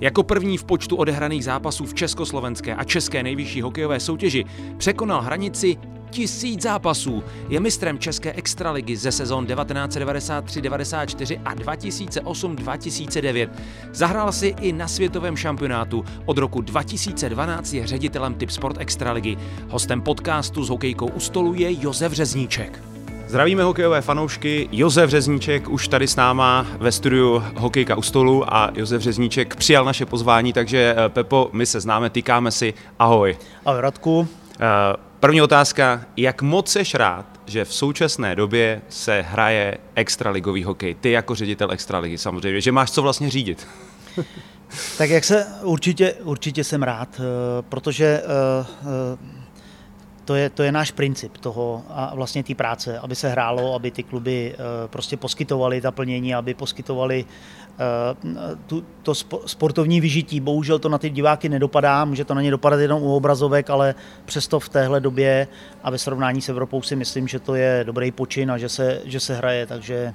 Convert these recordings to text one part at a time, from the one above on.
Jako první v počtu odehraných zápasů v československé a české nejvyšší hokejové soutěži překonal hranici tisíc zápasů. Je mistrem České extraligy ze sezon 1993-94 a 2008-2009. Zahrál si i na světovém šampionátu. Od roku 2012 je ředitelem Typ Sport Extraligy. Hostem podcastu s hokejkou u stolu je Josef Řezníček. Zdravíme hokejové fanoušky, Josef Řezníček už tady s náma ve studiu Hokejka u stolu a Josef Řezníček přijal naše pozvání, takže eh, Pepo, my se známe, týkáme si, ahoj. Ahoj Radku. Eh, první otázka, jak moc seš rád, že v současné době se hraje extraligový hokej? Ty jako ředitel extraligy samozřejmě, že máš co vlastně řídit. tak jak se určitě, určitě jsem rád, eh, protože to je, to je náš princip toho a vlastně té práce, aby se hrálo, aby ty kluby uh, prostě poskytovaly ta plnění, aby poskytovali uh, tu, to sportovní vyžití. Bohužel to na ty diváky nedopadá, může to na ně dopadat jenom u obrazovek, ale přesto v téhle době a ve srovnání s Evropou si myslím, že to je dobrý počin a že se, že se hraje, takže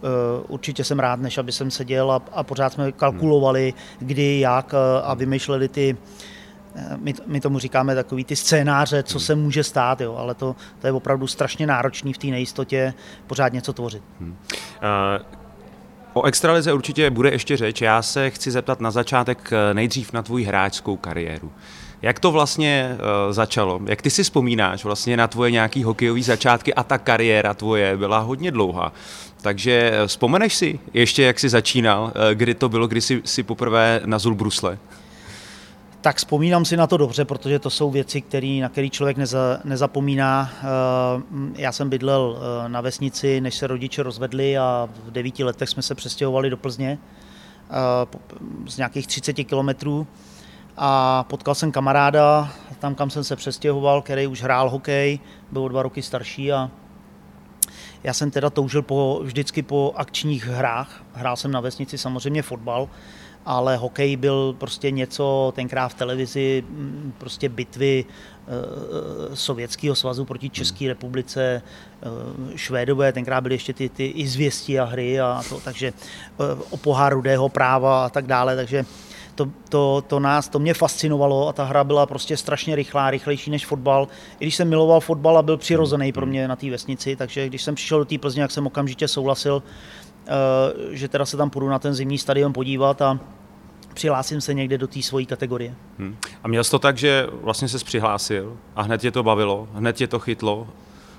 uh, určitě jsem rád, než aby jsem seděl a, a pořád jsme kalkulovali, kdy, jak a vymýšleli ty Eh, my, my tomu říkáme takový ty scénáře, co hmm. se může stát, jo, ale to, to je opravdu strašně náročný v té nejistotě pořád něco tvořit. Hmm. Uh... O extralize určitě bude ještě řeč. Já se chci zeptat na začátek eh, nejdřív na tvůj hráčskou kariéru. Jak to vlastně uh, začalo? Jak ty si vzpomínáš vlastně na tvoje nějaký hokejové začátky a ta kariéra tvoje byla hodně dlouhá. Takže vzpomeneš si ještě, jak jsi začínal, kdy to bylo, kdy jsi, jsi poprvé nazul brusle? Tak vzpomínám si na to dobře, protože to jsou věci, který, na které člověk neza, nezapomíná. Eh, já jsem bydlel eh, na vesnici, než se rodiče rozvedli a v devíti letech jsme se přestěhovali do Plzně eh, z nějakých 30 kilometrů a potkal jsem kamaráda tam, kam jsem se přestěhoval, který už hrál hokej, byl o dva roky starší a já jsem teda toužil po, vždycky po akčních hrách. Hrál jsem na vesnici samozřejmě fotbal, ale hokej byl prostě něco tenkrát v televizi, mm, prostě bitvy e, Sovětského svazu proti hmm. České republice, e, Švédové, tenkrát byly ještě ty, ty izvěsti a hry a to, takže o pohár rudého práva a tak dále, takže to, to, to, nás, to mě fascinovalo a ta hra byla prostě strašně rychlá, rychlejší než fotbal. I když jsem miloval fotbal a byl přirozený pro hmm. mě na té vesnici, takže když jsem přišel do té Plzně, jak jsem okamžitě souhlasil, Eh, že teda se tam půjdu na ten zimní stadion podívat a přihlásím se někde do té svojí kategorie. Hmm. A měl jsi to tak, že vlastně se přihlásil a hned tě to bavilo, hned tě to chytlo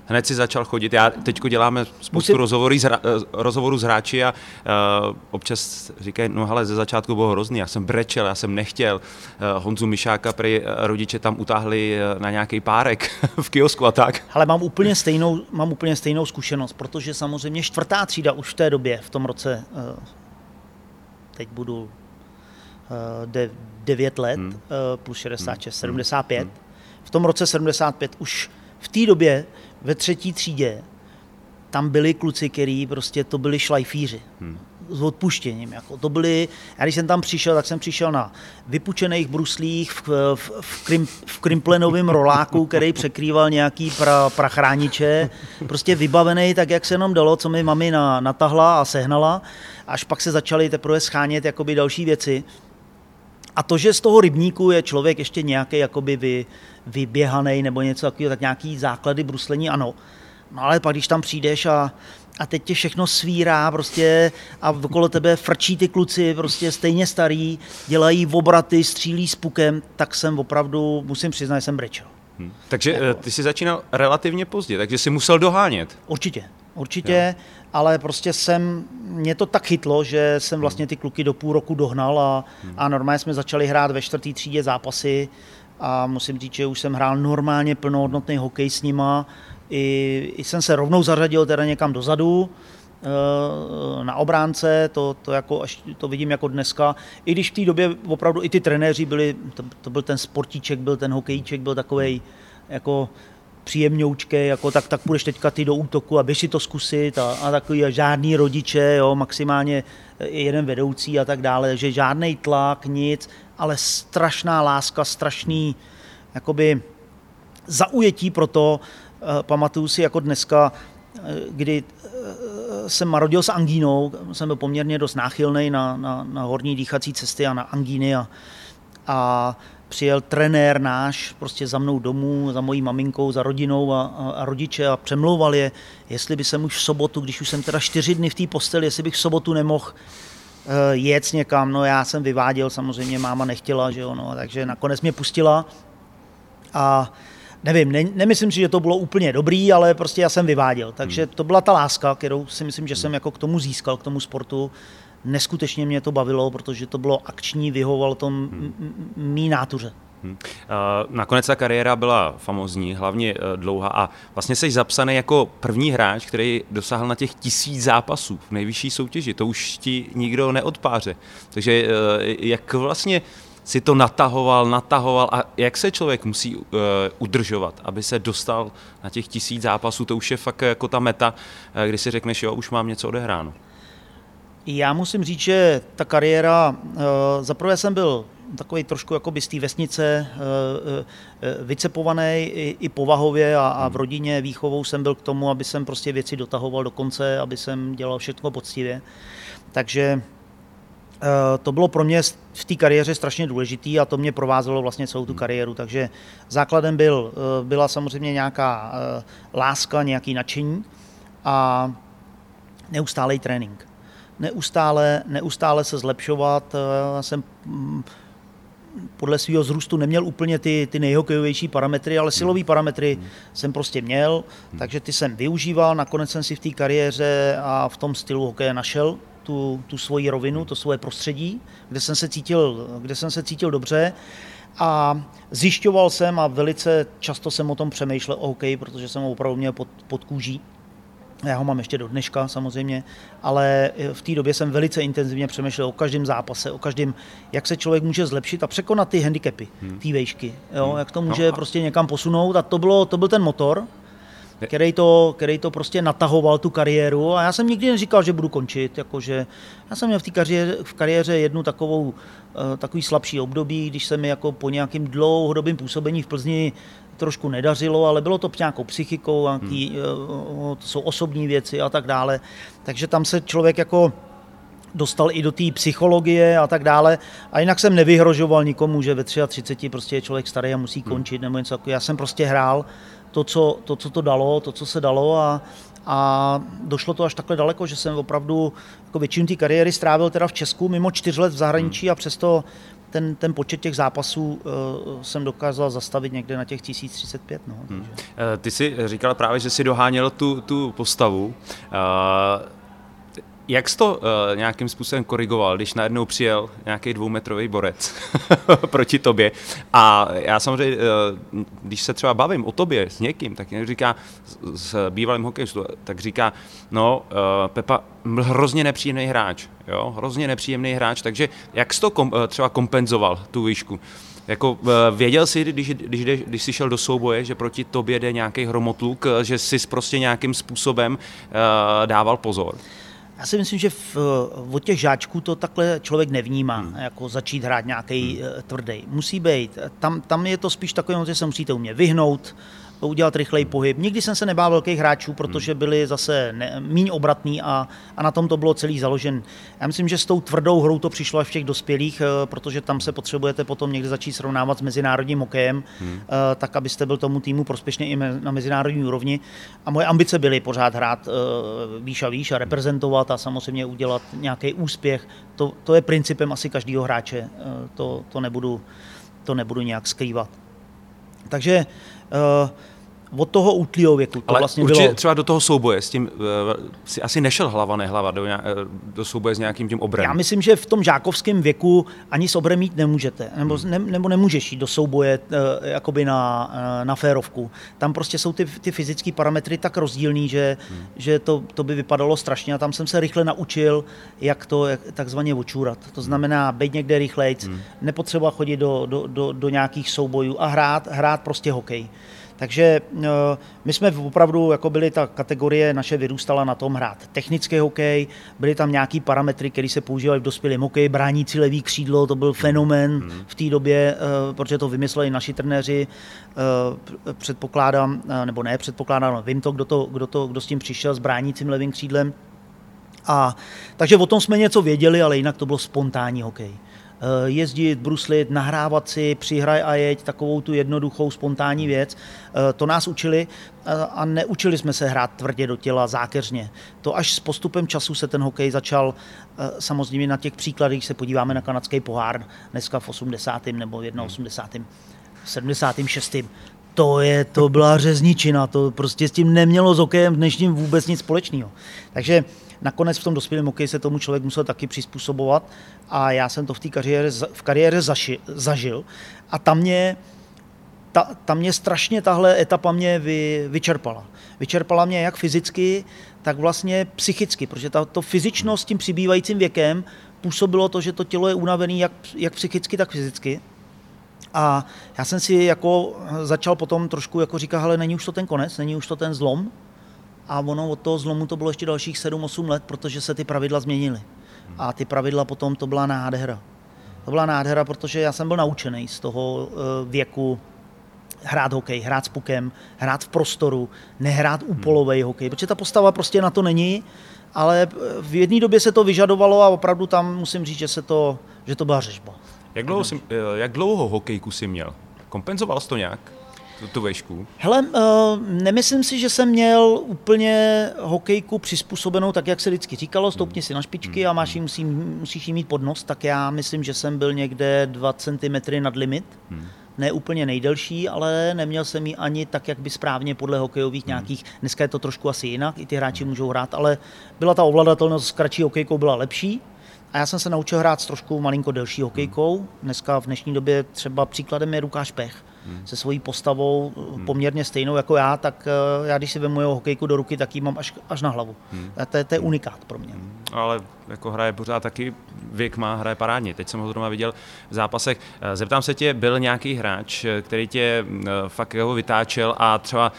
hned si začal chodit. Já teď děláme spoustu rozhovorů, s, rozhovorů s hráči a uh, občas říkají, no ale ze začátku bylo hrozný, já jsem brečel, já jsem nechtěl. Uh, Honzu Mišáka prý rodiče tam utáhli na nějaký párek v kiosku a tak. Ale mám úplně stejnou, mám úplně stejnou zkušenost, protože samozřejmě čtvrtá třída už v té době, v tom roce, uh, teď budu de, 9 let, hmm. plus 66, hmm. 75. Hmm. V tom roce 75 už v té době ve třetí třídě tam byli kluci, který prostě to byli šlajfíři. Hmm. S odpuštěním. Jako. To byli, já když jsem tam přišel, tak jsem přišel na vypučených bruslích v, v, v, krim, v krimplenovém roláku, který překrýval nějaký pra, prachrániče. Prostě vybavený tak, jak se jenom dalo, co mi mami na, natahla a sehnala. Až pak se začaly teprve schánět jakoby další věci. A to, že z toho rybníku je člověk ještě nějaký jakoby vy, vyběhaný nebo něco takového, tak nějaký základy bruslení ano. No ale pak, když tam přijdeš a, a teď tě všechno svírá prostě a okolo tebe frčí ty kluci, prostě stejně starý, dělají obraty, střílí s pukem, tak jsem opravdu, musím přiznat, že jsem brečel. Hmm. Takže jako. ty jsi začínal relativně pozdě, takže jsi musel dohánět. Určitě, určitě, jo. ale prostě jsem, mě to tak chytlo, že jsem hmm. vlastně ty kluky do půl roku dohnal a, hmm. a normálně jsme začali hrát ve čtvrtý třídě zápasy a musím říct, že už jsem hrál normálně plnohodnotný hokej s nima. I, i jsem se rovnou zařadil teda někam dozadu, eh, na obránce, to, to, jako, až to vidím jako dneska. I když v té době opravdu i ty trenéři byli, to, to byl ten sportíček, byl ten hokejíček, byl takový jako příjemňoučkej, jako tak, tak půjdeš teďka ty do útoku a běž si to zkusit a, a takový a žádný rodiče, jo, maximálně jeden vedoucí a tak dále, že žádný tlak, nic, ale strašná láska, strašný jakoby zaujetí pro to, uh, pamatuju si jako dneska, uh, kdy jsem marodil s angínou, jsem byl poměrně dost náchylný na, na, na horní dýchací cesty a na angíny a, a přijel trenér náš prostě za mnou domů, za mojí maminkou, za rodinou a, a, a rodiče a přemlouval je, jestli by jsem už v sobotu, když už jsem teda čtyři dny v té posteli, jestli bych v sobotu nemohl uh, jet někam. No já jsem vyváděl, samozřejmě máma nechtěla, že jo, no, takže nakonec mě pustila a nevím, ne, nemyslím si, že to bylo úplně dobrý, ale prostě já jsem vyváděl. Takže to byla ta láska, kterou si myslím, že jsem jako k tomu získal, k tomu sportu neskutečně mě to bavilo, protože to bylo akční, vyhovoval to hmm. mý nátuře. Hmm. Nakonec ta kariéra byla famozní, hlavně e, dlouhá a vlastně jsi zapsaný jako první hráč, který dosáhl na těch tisíc zápasů v nejvyšší soutěži. To už ti nikdo neodpáře. Takže e, jak vlastně si to natahoval, natahoval a jak se člověk musí uh, udržovat, aby se dostal na těch tisíc zápasů, to už je fakt jako ta meta, kdy si řekneš, jo, už mám něco odehráno. Já musím říct, že ta kariéra, uh, zaprvé jsem byl takový trošku jako z té vesnice uh, uh, vycepovaný i, i povahově a, a v rodině výchovou jsem byl k tomu, aby jsem prostě věci dotahoval do konce, aby jsem dělal všechno poctivě. Takže to bylo pro mě v té kariéře strašně důležitý a to mě provázelo vlastně celou tu kariéru. Takže základem byl, byla samozřejmě nějaká láska, nějaký nadšení a neustálý trénink neustále, neustále se zlepšovat. Já eh, jsem mm, podle svého zrůstu neměl úplně ty, ty nejhokejovější parametry, ale silové hmm. parametry hmm. jsem prostě měl, hmm. takže ty jsem využíval. Nakonec jsem si v té kariéře a v tom stylu hokeje našel tu, tu svoji rovinu, to svoje prostředí, kde jsem se cítil, kde jsem se cítil dobře. A zjišťoval jsem a velice často jsem o tom přemýšlel o hokej, protože jsem ho opravdu měl pod, pod kůží. Já ho mám ještě do dneška samozřejmě, ale v té době jsem velice intenzivně přemýšlel o každém zápase, o každém, jak se člověk může zlepšit a překonat ty handicapy, hmm. ty vejšky, jo, hmm. jak to může no. prostě někam posunout a to, bylo, to byl ten motor, který to, který to prostě natahoval tu kariéru a já jsem nikdy neříkal, že budu končit, jakože já jsem měl v, té kariéře, v kariéře jednu takovou, uh, takový slabší období, když se mi jako po nějakým dlouhodobým působení v Plzni trošku nedařilo, ale bylo to nějakou psychikou, nějaký, hmm. to jsou osobní věci a tak dále. Takže tam se člověk jako dostal i do té psychologie a tak dále. A jinak jsem nevyhrožoval nikomu, že ve 33 prostě je člověk starý a musí hmm. končit nebo něco takového. Já jsem prostě hrál to co, to, co to dalo, to, co se dalo a, a došlo to až takhle daleko, že jsem opravdu jako většinu té kariéry strávil teda v Česku, mimo čtyř let v zahraničí hmm. a přesto ten, ten počet těch zápasů uh, jsem dokázal zastavit někde na těch 1035. No, hmm. Eh, ty jsi říkal právě, že si doháněl tu, tu postavu. Uh, jak jsi to uh, nějakým způsobem korigoval, když najednou přijel nějaký dvoumetrový borec proti tobě? A já samozřejmě, uh, když se třeba bavím o tobě s někým, tak někdo říká, s bývalým hokejistou, tak říká, no, uh, Pepa hrozně nepříjemný hráč, jo, hrozně nepříjemný hráč, takže jak jsi to kom, uh, třeba kompenzoval, tu výšku? Jako věděl jsi, když, když, když, když jsi šel do souboje, že proti tobě jde nějaký hromotluk, že jsi prostě nějakým způsobem uh, dával pozor? Já si myslím, že v, od těch žáčků to takhle člověk nevnímá, hmm. jako začít hrát nějaký hmm. Eh, tvrdý. Musí být. Tam, tam je to spíš takové, že se musíte umět vyhnout, udělat rychlej pohyb. Nikdy jsem se nebál velkých hráčů, protože byli zase ne, míň obratní a, a na tom to bylo celý založen. Já myslím, že s tou tvrdou hrou to přišlo až v těch dospělých, eh, protože tam se potřebujete potom někdy začít srovnávat s mezinárodním hokejem, hmm. Eh, tak abyste byl tomu týmu prospěšný i na mezinárodní úrovni. A moje ambice byly pořád hrát eh, výš a výš a reprezentovat a samozřejmě udělat nějaký úspěch. To, to je principem asi každého hráče. To, to, nebudu, to nebudu nějak skrývat. Takže uh, od toho útlýho věku. To Ale vlastně určitě bylo... třeba do toho souboje s tím uh, si asi nešel hlava nehlava do, nějak, eh, do souboje s nějakým tím obrem. Já myslím, že v tom žákovském věku ani s obrem jít nemůžete, nebo, hmm. ne, nebo nemůžeš jít do souboje uh, jakoby na, uh, na férovku. Tam prostě jsou ty, ty fyzické parametry tak rozdílný, že, hmm. že to, to by vypadalo strašně a tam jsem se rychle naučil, jak to jak, takzvaně očůrat. To hmm. znamená být někde rychlejc, hmm. nepotřeba chodit do, do, do, do nějakých soubojů a hrát, hrát prostě hokej. Takže eh, my jsme opravdu, jako byly ta kategorie naše vyrůstala na tom hrát technický hokej, byly tam nějaký parametry, které se používaly v dospělém hokeji, bránící levý křídlo, to byl fenomén hmm. v té době, eh, protože to vymysleli naši trenéři, eh, předpokládám, nebo ne předpokládám, vím to, kdo, to, kdo, to, kdo s tím přišel s bránícím levým křídlem, A, takže o tom jsme něco věděli, ale jinak to bylo spontánní hokej. Eh, jezdit, bruslit, nahrávat si, přihraj a jeď, takovou tu jednoduchou spontánní věc. Eh, to nás učili eh, a neučili jsme se hrát tvrdě do těla, zákeřně. To až s postupem času se ten hokej začal, samozřejmě na těch příkladech, když se podíváme na kanadský pohár, dneska v 80. nebo 81. 76. To, je, to byla řezničina, to prostě s tím nemělo s hokejem dnešním vůbec nic společného. Takže nakonec v tom dospělém hokeji se tomu člověk musel taky přizpůsobovat a já jsem to v té kariéře, v kariéře zaši, zažil a tam mě, ta, tam mě strašně tahle etapa mě vy, vyčerpala. Vyčerpala mě jak fyzicky, tak vlastně psychicky, protože ta to fyzičnost s tím přibývajícím věkem působilo to, že to tělo je unavené jak, jak psychicky, tak fyzicky. A já jsem si jako začal potom trošku jako říkat, ale není už to ten konec, není už to ten zlom, a ono od toho zlomu to bylo ještě dalších 7-8 let, protože se ty pravidla změnily. A ty pravidla potom to byla nádhera. To byla nádhera, protože já jsem byl naučený z toho eh, věku hrát hokej, hrát s pukem, hrát v prostoru, nehrát úpolový hmm. hokej, protože ta postava prostě na to není, ale v jedné době se to vyžadovalo a opravdu tam musím říct, že, se to, že to byla řežba. Jak dlouho, jsi, eh, jak dlouho hokejku jsi měl? Kompenzoval jsi to nějak? Tu, tu vešku? Hele, uh, nemyslím si, že jsem měl úplně hokejku přizpůsobenou tak, jak se vždycky říkalo, stoupni hmm. si na špičky hmm. a máš jí, musí, musíš jí mít pod nos, tak já myslím, že jsem byl někde 2 cm nad limit. Hmm ne úplně nejdelší, ale neměl jsem ji ani tak, jak by správně podle hokejových hmm. nějakých, dneska je to trošku asi jinak, i ty hráči můžou hrát, ale byla ta ovladatelnost s kratší hokejkou byla lepší. A já jsem se naučil hrát s trošku malinko delší hokejkou. Dneska v dnešní době třeba příkladem je Lukáš Pech hmm. se svojí postavou hmm. poměrně stejnou jako já, tak eh, já když si vezmu jeho hokejku do ruky, tak ji mám až, až na hlavu. Hmm. To, je, to je unikát pro mě. Hmm. Ale jako hraje pořád taky, věk má, hraje parádně. Teď jsem ho zrovna viděl v zápasech. Eh, zeptám se tě, byl nějaký hráč, eh, který tě fakt jeho vytáčel a třeba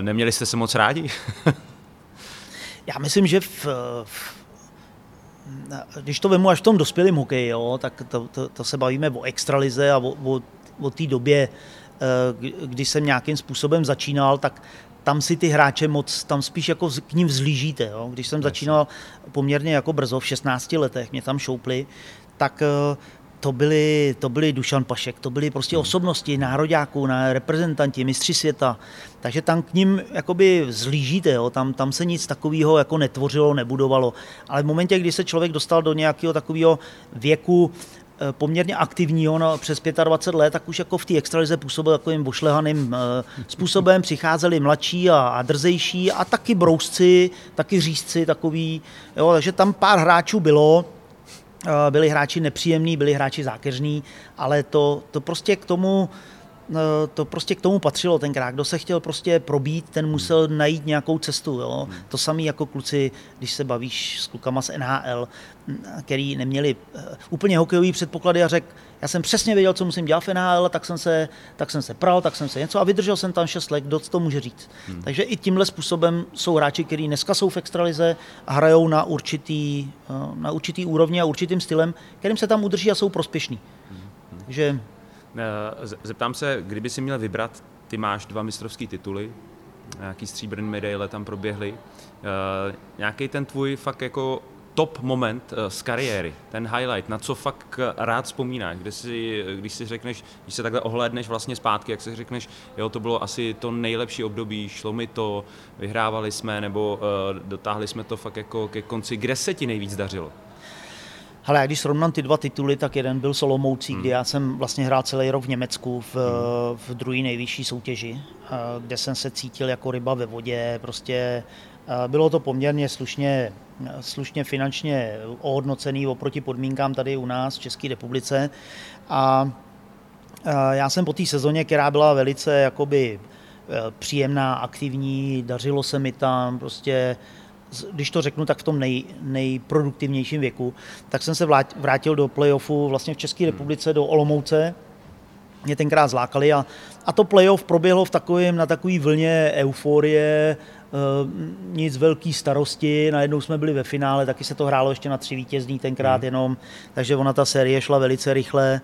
neměli jste se moc rádi? já myslím, že v, v když to vemu až v tom dospělém hokeji, jo, tak to, to, to se bavíme o extralize a o, o, o té době, Eh, když jsem nějakým způsobem začínal, tak tam si ty hráče moc, tam spíš jako k ním vzlížíte. Jo? Když jsem začínal poměrně jako brzo, v 16 letech, mě tam šoupli, tak eh, to byli, to byli Dušan Pašek, to byly prostě hmm. osobnosti nároďáků, na reprezentanti, mistři světa. Takže tam k ním jakoby zlížíte, jo? Tam, tam se nic takového jako netvořilo, nebudovalo. Ale v momentě, kdy se člověk dostal do nějakého takového věku, Eh, poměrně aktivního no, přes 25 let, tak už jako v té extralize působil takovým bošlehaným eh, způsobem. Přicházeli mladší a, a drzejší a taky brousci, taky řízci takový. Jo, takže tam pár hráčů bylo, eh, byli hráči nepříjemní, byli hráči zákeřní, ale to, to prostě k tomu to prostě k tomu patřilo tenkrát. Kdo se chtěl prostě probít, ten musel najít nějakou cestu. Jo? To samé jako kluci, když se bavíš s klukama z NHL, který neměli uh, úplně hokejový předpoklady a řekl, já jsem přesně věděl, co musím dělat v NHL, tak jsem se, tak jsem se pral, tak jsem se něco a vydržel jsem tam 6 let, kdo to může říct. Hmm. Takže i tímhle způsobem jsou hráči, kteří dneska jsou v extralize a hrajou na určitý, uh, na určitý úrovni a určitým stylem, kterým se tam udrží a jsou prospěšní. Hmm. Takže Eh, zeptám se, kdyby si měl vybrat, ty máš dva mistrovské tituly, nějaký stříbrný medaile tam proběhly, eh, nějaký ten tvůj fakt jako top moment eh, z kariéry, ten highlight, na co fakt rád vzpomínáš, kde si, když si řekneš, když se takhle ohlédneš vlastně zpátky, jak si řekneš, jo, to bylo asi to nejlepší období, šlo mi to, vyhrávali jsme, nebo dotáhli jsme to fakt jako ke konci, kde se ti nejvíc dařilo? Ale když srovnám ty dva tituly, tak jeden byl Solomoucí, hmm. kdy já jsem vlastně hrál celý rok v Německu v, hmm. v druhé nejvyšší soutěži, kde jsem se cítil jako ryba ve vodě. Prostě bylo to poměrně slušně, slušně finančně ohodnocený oproti podmínkám tady u nás v České republice. A já jsem po té sezóně, která byla velice jakoby příjemná, aktivní, dařilo se mi tam, prostě když to řeknu, tak v tom nej, nejproduktivnějším věku, tak jsem se vrátil do playoffu vlastně v České republice, do Olomouce, mě tenkrát zlákali a, a to playoff proběhlo v takovém, na takové vlně euforie, e, nic velký starosti, najednou jsme byli ve finále, taky se to hrálo ještě na tři vítězní tenkrát hmm. jenom, takže ona ta série šla velice rychle.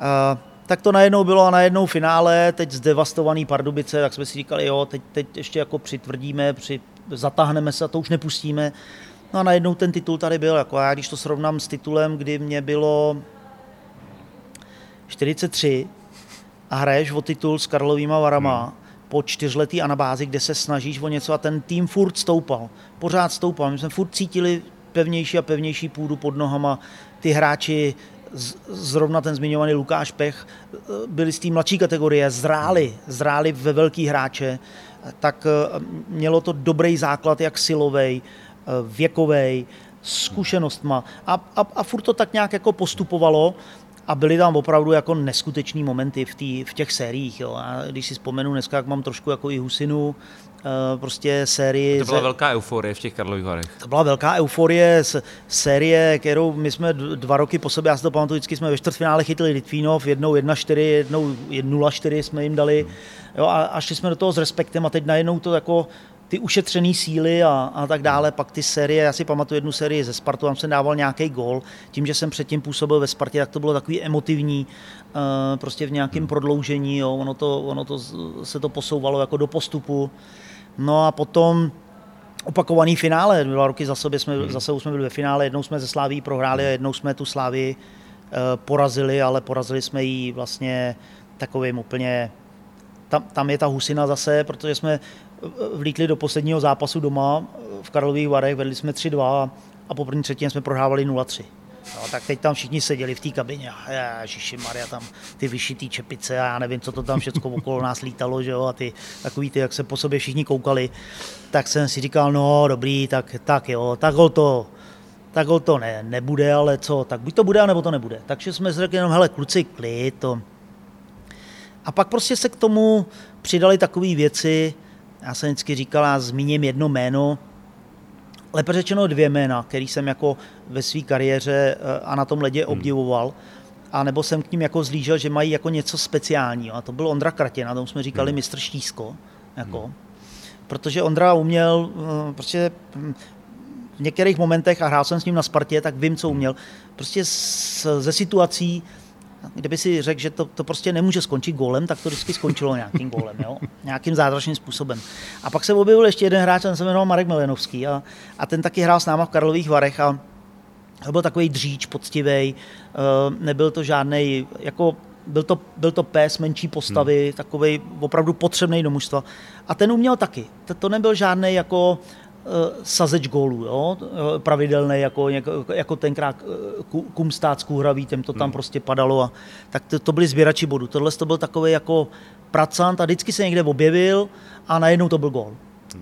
E, tak to najednou bylo a najednou finále, teď zdevastovaný Pardubice, tak jsme si říkali, jo, teď, teď ještě jako přitvrdíme, při, zatáhneme se a to už nepustíme. No a najednou ten titul tady byl, jako já když to srovnám s titulem, kdy mě bylo 43 a hraješ o titul s Karlovýma Varama hmm. po čtyřletý anabázi, kde se snažíš o něco a ten tým furt stoupal, pořád stoupal. My jsme furt cítili pevnější a pevnější půdu pod nohama. Ty hráči, zrovna ten zmiňovaný Lukáš Pech, byli z té mladší kategorie, zráli, zráli ve velký hráče, tak eh, mělo to dobrý základ, jak silovej, eh, věkovej, zkušenostma a, a, a furt to tak nějak jako postupovalo a byly tam opravdu jako neskutečný momenty v, tý, v těch sériích. Jo. A když si vzpomenu dneska, jak mám trošku jako i Husinu, eh, prostě sérii... To byla ze... velká euforie v těch Karlových Varech. To byla velká euforie, z série, kterou my jsme dva roky po sobě, já si to pamatuju, vždycky jsme ve čtvrtfinále chytili Litvínov, jednou 1-4, jednou 0-4 jsme jim dali. Jo, a, a šli jsme do toho s respektem a teď najednou to jako ty ušetřené síly a, a tak dále, pak ty série, já si pamatuju jednu sérii ze Spartu, tam jsem dával nějaký gol, tím, že jsem předtím působil ve Spartě, tak to bylo takový emotivní, uh, prostě v nějakém prodloužení, jo, ono, to, ono to, se to posouvalo jako do postupu. No a potom opakovaný finále, dva roky za, sobě jsme, hmm. zase jsme byli ve finále, jednou jsme ze Sláví prohráli a jednou jsme tu Slávii uh, porazili, ale porazili jsme ji vlastně takovým úplně tam, tam je ta husina zase, protože jsme vlítli do posledního zápasu doma v Karlových Varech, vedli jsme 3-2 a po první třetině jsme prohrávali 0-3. No, tak teď tam všichni seděli v té kabině ježiši Maria, tam ty vyšitý čepice a já nevím, co to tam všechno okolo nás lítalo, že jo, a ty takový ty, jak se po sobě všichni koukali, tak jsem si říkal, no dobrý, tak, tak jo, tak ho to, tak ho to ne, nebude, ale co, tak buď to bude, nebo to nebude. Takže jsme si řekli jenom, hele, kluci, klid, to. A pak prostě se k tomu přidali takové věci, já jsem vždycky říkal, já zmíním jedno jméno, lépe řečeno dvě jména, který jsem jako ve své kariéře eh, a na tom ledě hmm. obdivoval. A nebo jsem k ním jako zlížel, že mají jako něco speciálního. A to byl Ondra Kratěna, tomu jsme říkali hmm. mistr Štísko. Jako. Hmm. Protože Ondra uměl, eh, prostě v některých momentech, a hrál jsem s ním na Spartě, tak vím, co uměl. Prostě ze situací, kdyby si řekl, že to, to prostě nemůže skončit gólem, tak to vždycky skončilo nějakým gólem, jo? nějakým zázračným způsobem. A pak se objevil ještě jeden hráč, ten se jmenoval Marek Milenovský a, a ten taky hrál s náma v Karlových Varech a to byl takový dříč, poctivý, eh, nebyl to žádný, jako byl to, byl to pes menší postavy, hmm. takový opravdu potřebný do mužstva. A ten uměl taky. To, to nebyl žádný jako Eh, sazeč gólů, jo? Eh, pravidelný, jako, jako tenkrát eh, Kumstát s Kůhraví, těm to tam hmm. prostě padalo. A, tak to, to byly sběrači bodů. Tohle to byl takový jako pracant a vždycky se někde objevil a najednou to byl gól.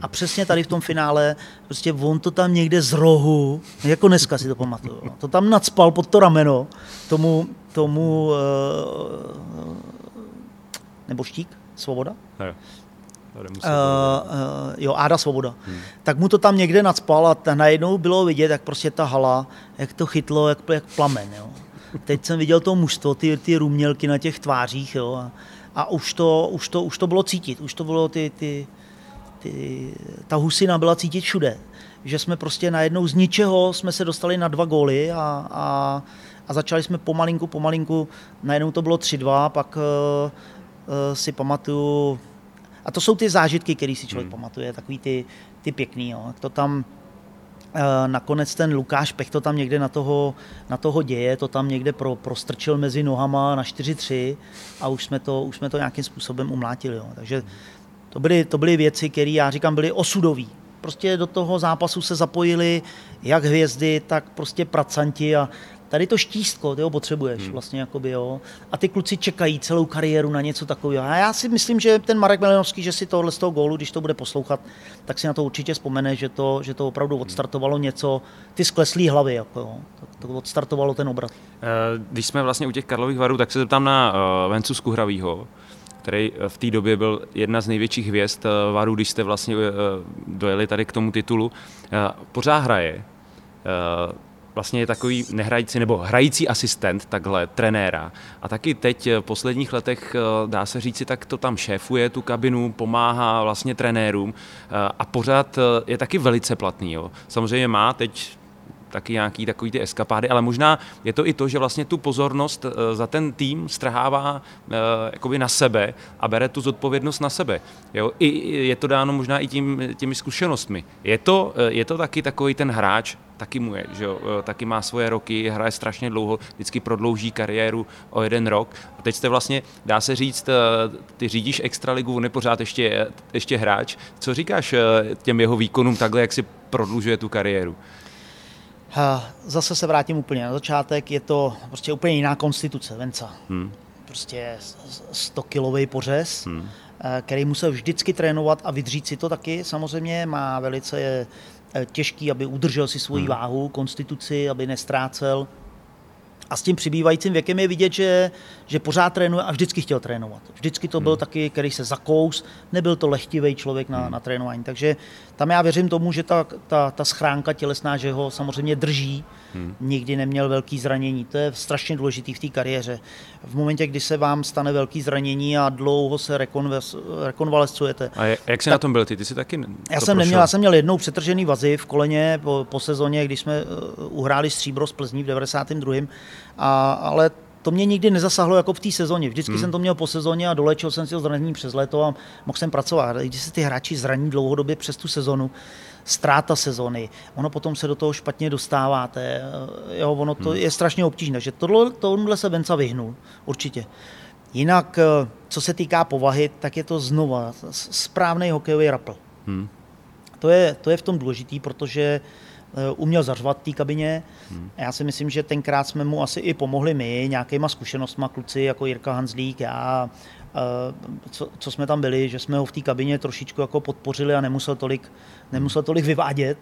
A přesně tady v tom finále, prostě on to tam někde z rohu, jako dneska si to pamatuju, no, to tam nadspal pod to rameno tomu, tomu nebo štík, svoboda? Ne. Uh, uh, jo, Áda Svoboda. Hmm. Tak mu to tam někde nadspal a najednou bylo vidět, jak prostě ta hala, jak to chytlo, jak, jak plamen. Jo. Teď jsem viděl to mužstvo, ty, ty rumělky na těch tvářích jo, a, a už, to, už, to, už to bylo cítit, už to bylo ty, ty, ty, ta husina byla cítit všude. Že jsme prostě najednou z ničeho jsme se dostali na dva góly a, a, a začali jsme pomalinku, pomalinku, najednou to bylo 3-2, pak uh, uh, si pamatuju, a to jsou ty zážitky, které si člověk hmm. pamatuje, takový ty, ty pěkný. Jo. To tam eh, nakonec ten Lukáš Pech to tam někde na toho, na toho děje, to tam někde pro, prostrčil mezi nohama na 4-3 a už jsme to, už jsme to nějakým způsobem umlátili. Jo. Takže to byly, to byly věci, které já říkám byly osudové. Prostě do toho zápasu se zapojili jak hvězdy, tak prostě pracanti a Tady to štístko, ty ho potřebuješ hmm. vlastně, jakoby, jo. A ty kluci čekají celou kariéru na něco takového. A já si myslím, že ten Marek Melenovský, že si tohle z toho gólu, když to bude poslouchat, tak si na to určitě vzpomene, že to, že to opravdu hmm. odstartovalo něco, ty skleslý hlavy, jako, jo. To, to odstartovalo ten obrat. Eh, když jsme vlastně u těch Karlových varů, tak se zeptám na uh, Vencu Skuhravýho, který eh, v té době byl jedna z největších hvězd Varu, když jste vlastně dojeli tady k tomu titulu. Pořád hraje vlastně je takový nehrající nebo hrající asistent takhle trenéra. A taky teď v posledních letech, eh, dá se říci, tak to tam šéfuje tu kabinu, pomáhá vlastně trenérům eh, a pořád eh, je taky velice platný. Jo. Samozřejmě má teď taky nějaký takový ty eskapády, ale možná je to i to, že vlastně tu pozornost za ten tým strhává jakoby na sebe a bere tu zodpovědnost na sebe. Jo? I, je to dáno možná i tím, těmi zkušenostmi. Je to, je to taky takový ten hráč, taky mu je, že jo, taky má svoje roky, hraje strašně dlouho, vždycky prodlouží kariéru o jeden rok. A teď jste vlastně, dá se říct, ty řídíš extraligu, on je pořád ještě, ještě hráč. Co říkáš těm jeho výkonům takhle, jak si prodlužuje tu kariéru? Zase se vrátím úplně na začátek, je to prostě úplně jiná konstituce Venca. Hmm. Prostě 100 kilový pořez, hmm. Který musel vždycky trénovat a vydřít si to taky. Samozřejmě má velice těžký, aby udržel si svoji hmm. váhu, konstituci, aby nestrácel a s tím přibývajícím věkem je vidět, že, že pořád trénuje a vždycky chtěl trénovat. Vždycky to byl hmm. taky, který se zakous, nebyl to lehtivý člověk na, hmm. na trénování. Takže tam já věřím tomu, že ta, ta, ta schránka tělesná, že ho samozřejmě drží, hmm. nikdy neměl velký zranění. To je strašně důležité v té kariéře. V momentě, kdy se vám stane velký zranění a dlouho se rekonvalescujete. A jak jsi tak, na tom byl ty? Ty jsi taky Já jsem neměl, já jsem měl jednou přetržený vazy v koleně po, po sezóně, když jsme uh, uhráli stříbro z Plzní v 92. A, ale to mě nikdy nezasahlo jako v té sezóně. Vždycky hmm. jsem to měl po sezóně a dolečil jsem si ho zranění přes léto a mohl jsem pracovat. Když se ty hráči zraní dlouhodobě přes tu sezonu, ztráta sezony, ono potom se do toho špatně dostáváte, jo, ono to hmm. je strašně obtížné, takže tohle, tohle se Venca vyhnul, určitě. Jinak, eh, co se týká povahy, tak je to znova správný hokejový rapl. Hmm. To, je, to je v tom důležitý, protože Eh, uměl zařvat v té kabině. Hmm. Já si myslím, že tenkrát jsme mu asi i pomohli my nějakýma zkušenostma, kluci jako Jirka Hanzlík, já, eh, co, co jsme tam byli, že jsme ho v té kabině trošičku jako podpořili a nemusel tolik, nemusel tolik vyvádět,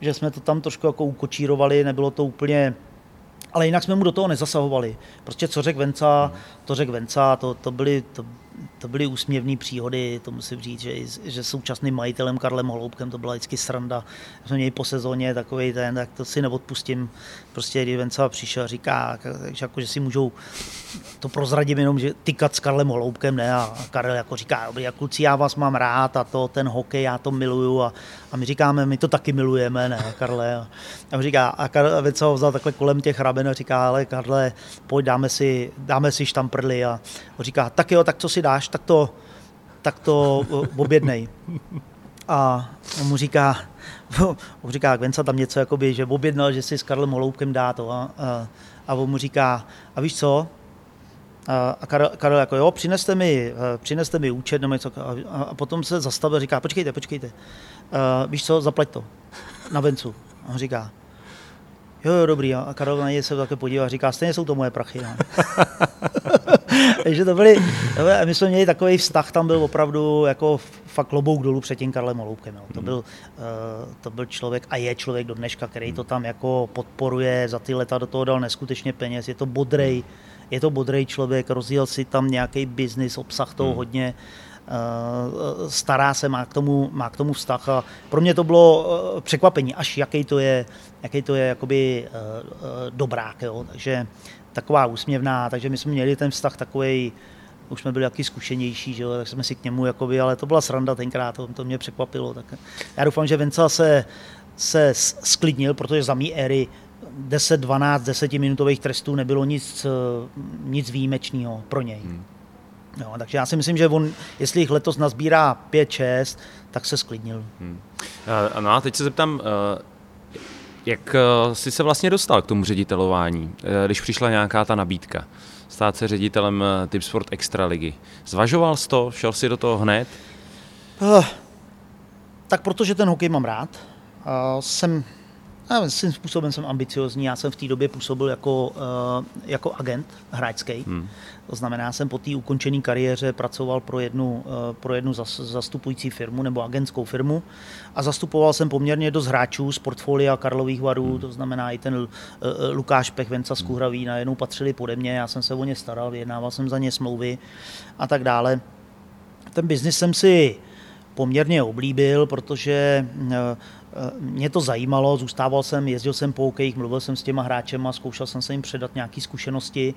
že jsme to tam trošku jako ukočírovali, nebylo to úplně ale jinak jsme mu do toho nezasahovali. Prostě co řekl Venca, to řekl Venca, to, to byly, to, to byly úsměvné příhody, to musím říct, že, že současným majitelem Karlem Holoubkem to byla vždycky sranda. Jsme měli po sezóně takový ten, tak to si neodpustím. Prostě kdy Venca přišel a říká, že, jako, že si můžou, to prozradím jenom, že tykat s Karlem Holoubkem, ne? A Karel jako říká, dobrý, kluci, já vás mám rád a to, ten hokej, já to miluju a, a my říkáme, my to taky milujeme, ne, Karle. A, a říká, a Karel Venca ho vzal takhle kolem těch raben a říká, ale Karle, pojď, dáme si, dáme si štamprly a on říká, tak jo, tak co si dáš, tak to, tak to objednej. A on mu říká, on říká, Venca tam něco, jakoby, že objednal, že si s Karlem Holoubkem dá to. A, a, a on mu říká, a víš co, a Karel, Karel jako jo, přineste mi, přineste mi účet nebo něco. A, a potom se zastavil a říká, počkejte, počkejte. Uh, víš co, zaplať to na Vencu. A on říká, jo, jo, dobrý. A Karel na něj se také podívá a říká, stejně jsou to moje prachy. No. Takže to byly, my jsme měli takový vztah, tam byl opravdu jako fakt klobouk dolů před tím Karlem Oloubkem. No. To, byl, uh, to byl člověk a je člověk do dneška, který to tam jako podporuje, za ty leta do toho dal neskutečně peněz, je to bodrej, je to bodrej člověk, rozjel si tam nějaký biznis, obsah toho hmm. hodně, uh, stará se, má k, tomu, má k tomu vztah a pro mě to bylo uh, překvapení, až jaký to je, jaký to je jakoby uh, uh, dobrák, jo. takže taková úsměvná, takže my jsme měli ten vztah takový, už jsme byli taky zkušenější, že jo, tak jsme si k němu, jakoby, ale to byla sranda tenkrát, to, to mě překvapilo. Tak já doufám, že Venca se, se sklidnil, protože za mý éry 10, 12, 10 minutových trestů nebylo nic, nic výjimečného pro něj. Hmm. No, takže já si myslím, že on, jestli jich letos nazbírá 5-6, tak se sklidnil. Hmm. No a teď se zeptám, eh, jak eh, jsi se vlastně dostal k tomu ředitelování, eh, když přišla nějaká ta nabídka? Stát se ředitelem Tipsport Extraligy. Zvažoval jsi to? Šel jsi do toho hned? Tak protože ten hokej mám rád. Jsem já, svým způsobem jsem ambiciozní. Já jsem v té době působil jako, uh, jako agent hráčský. Hmm. To znamená, jsem po té ukončené kariéře pracoval pro jednu, uh, pro jednu zas, zastupující firmu nebo agentskou firmu a zastupoval jsem poměrně dost hráčů z portfolia Karlových varů, hmm. to znamená i ten uh, Lukáš Pech, Venca z Kuhraví, hmm. najednou patřili pode mě, já jsem se o ně staral, vyjednával jsem za ně smlouvy a tak dále. Ten biznis jsem si poměrně oblíbil, protože Eh, mě to zajímalo, zůstával jsem, jezdil jsem po hokejích, mluvil jsem s těma hráčema, zkoušel jsem se jim předat nějaké zkušenosti.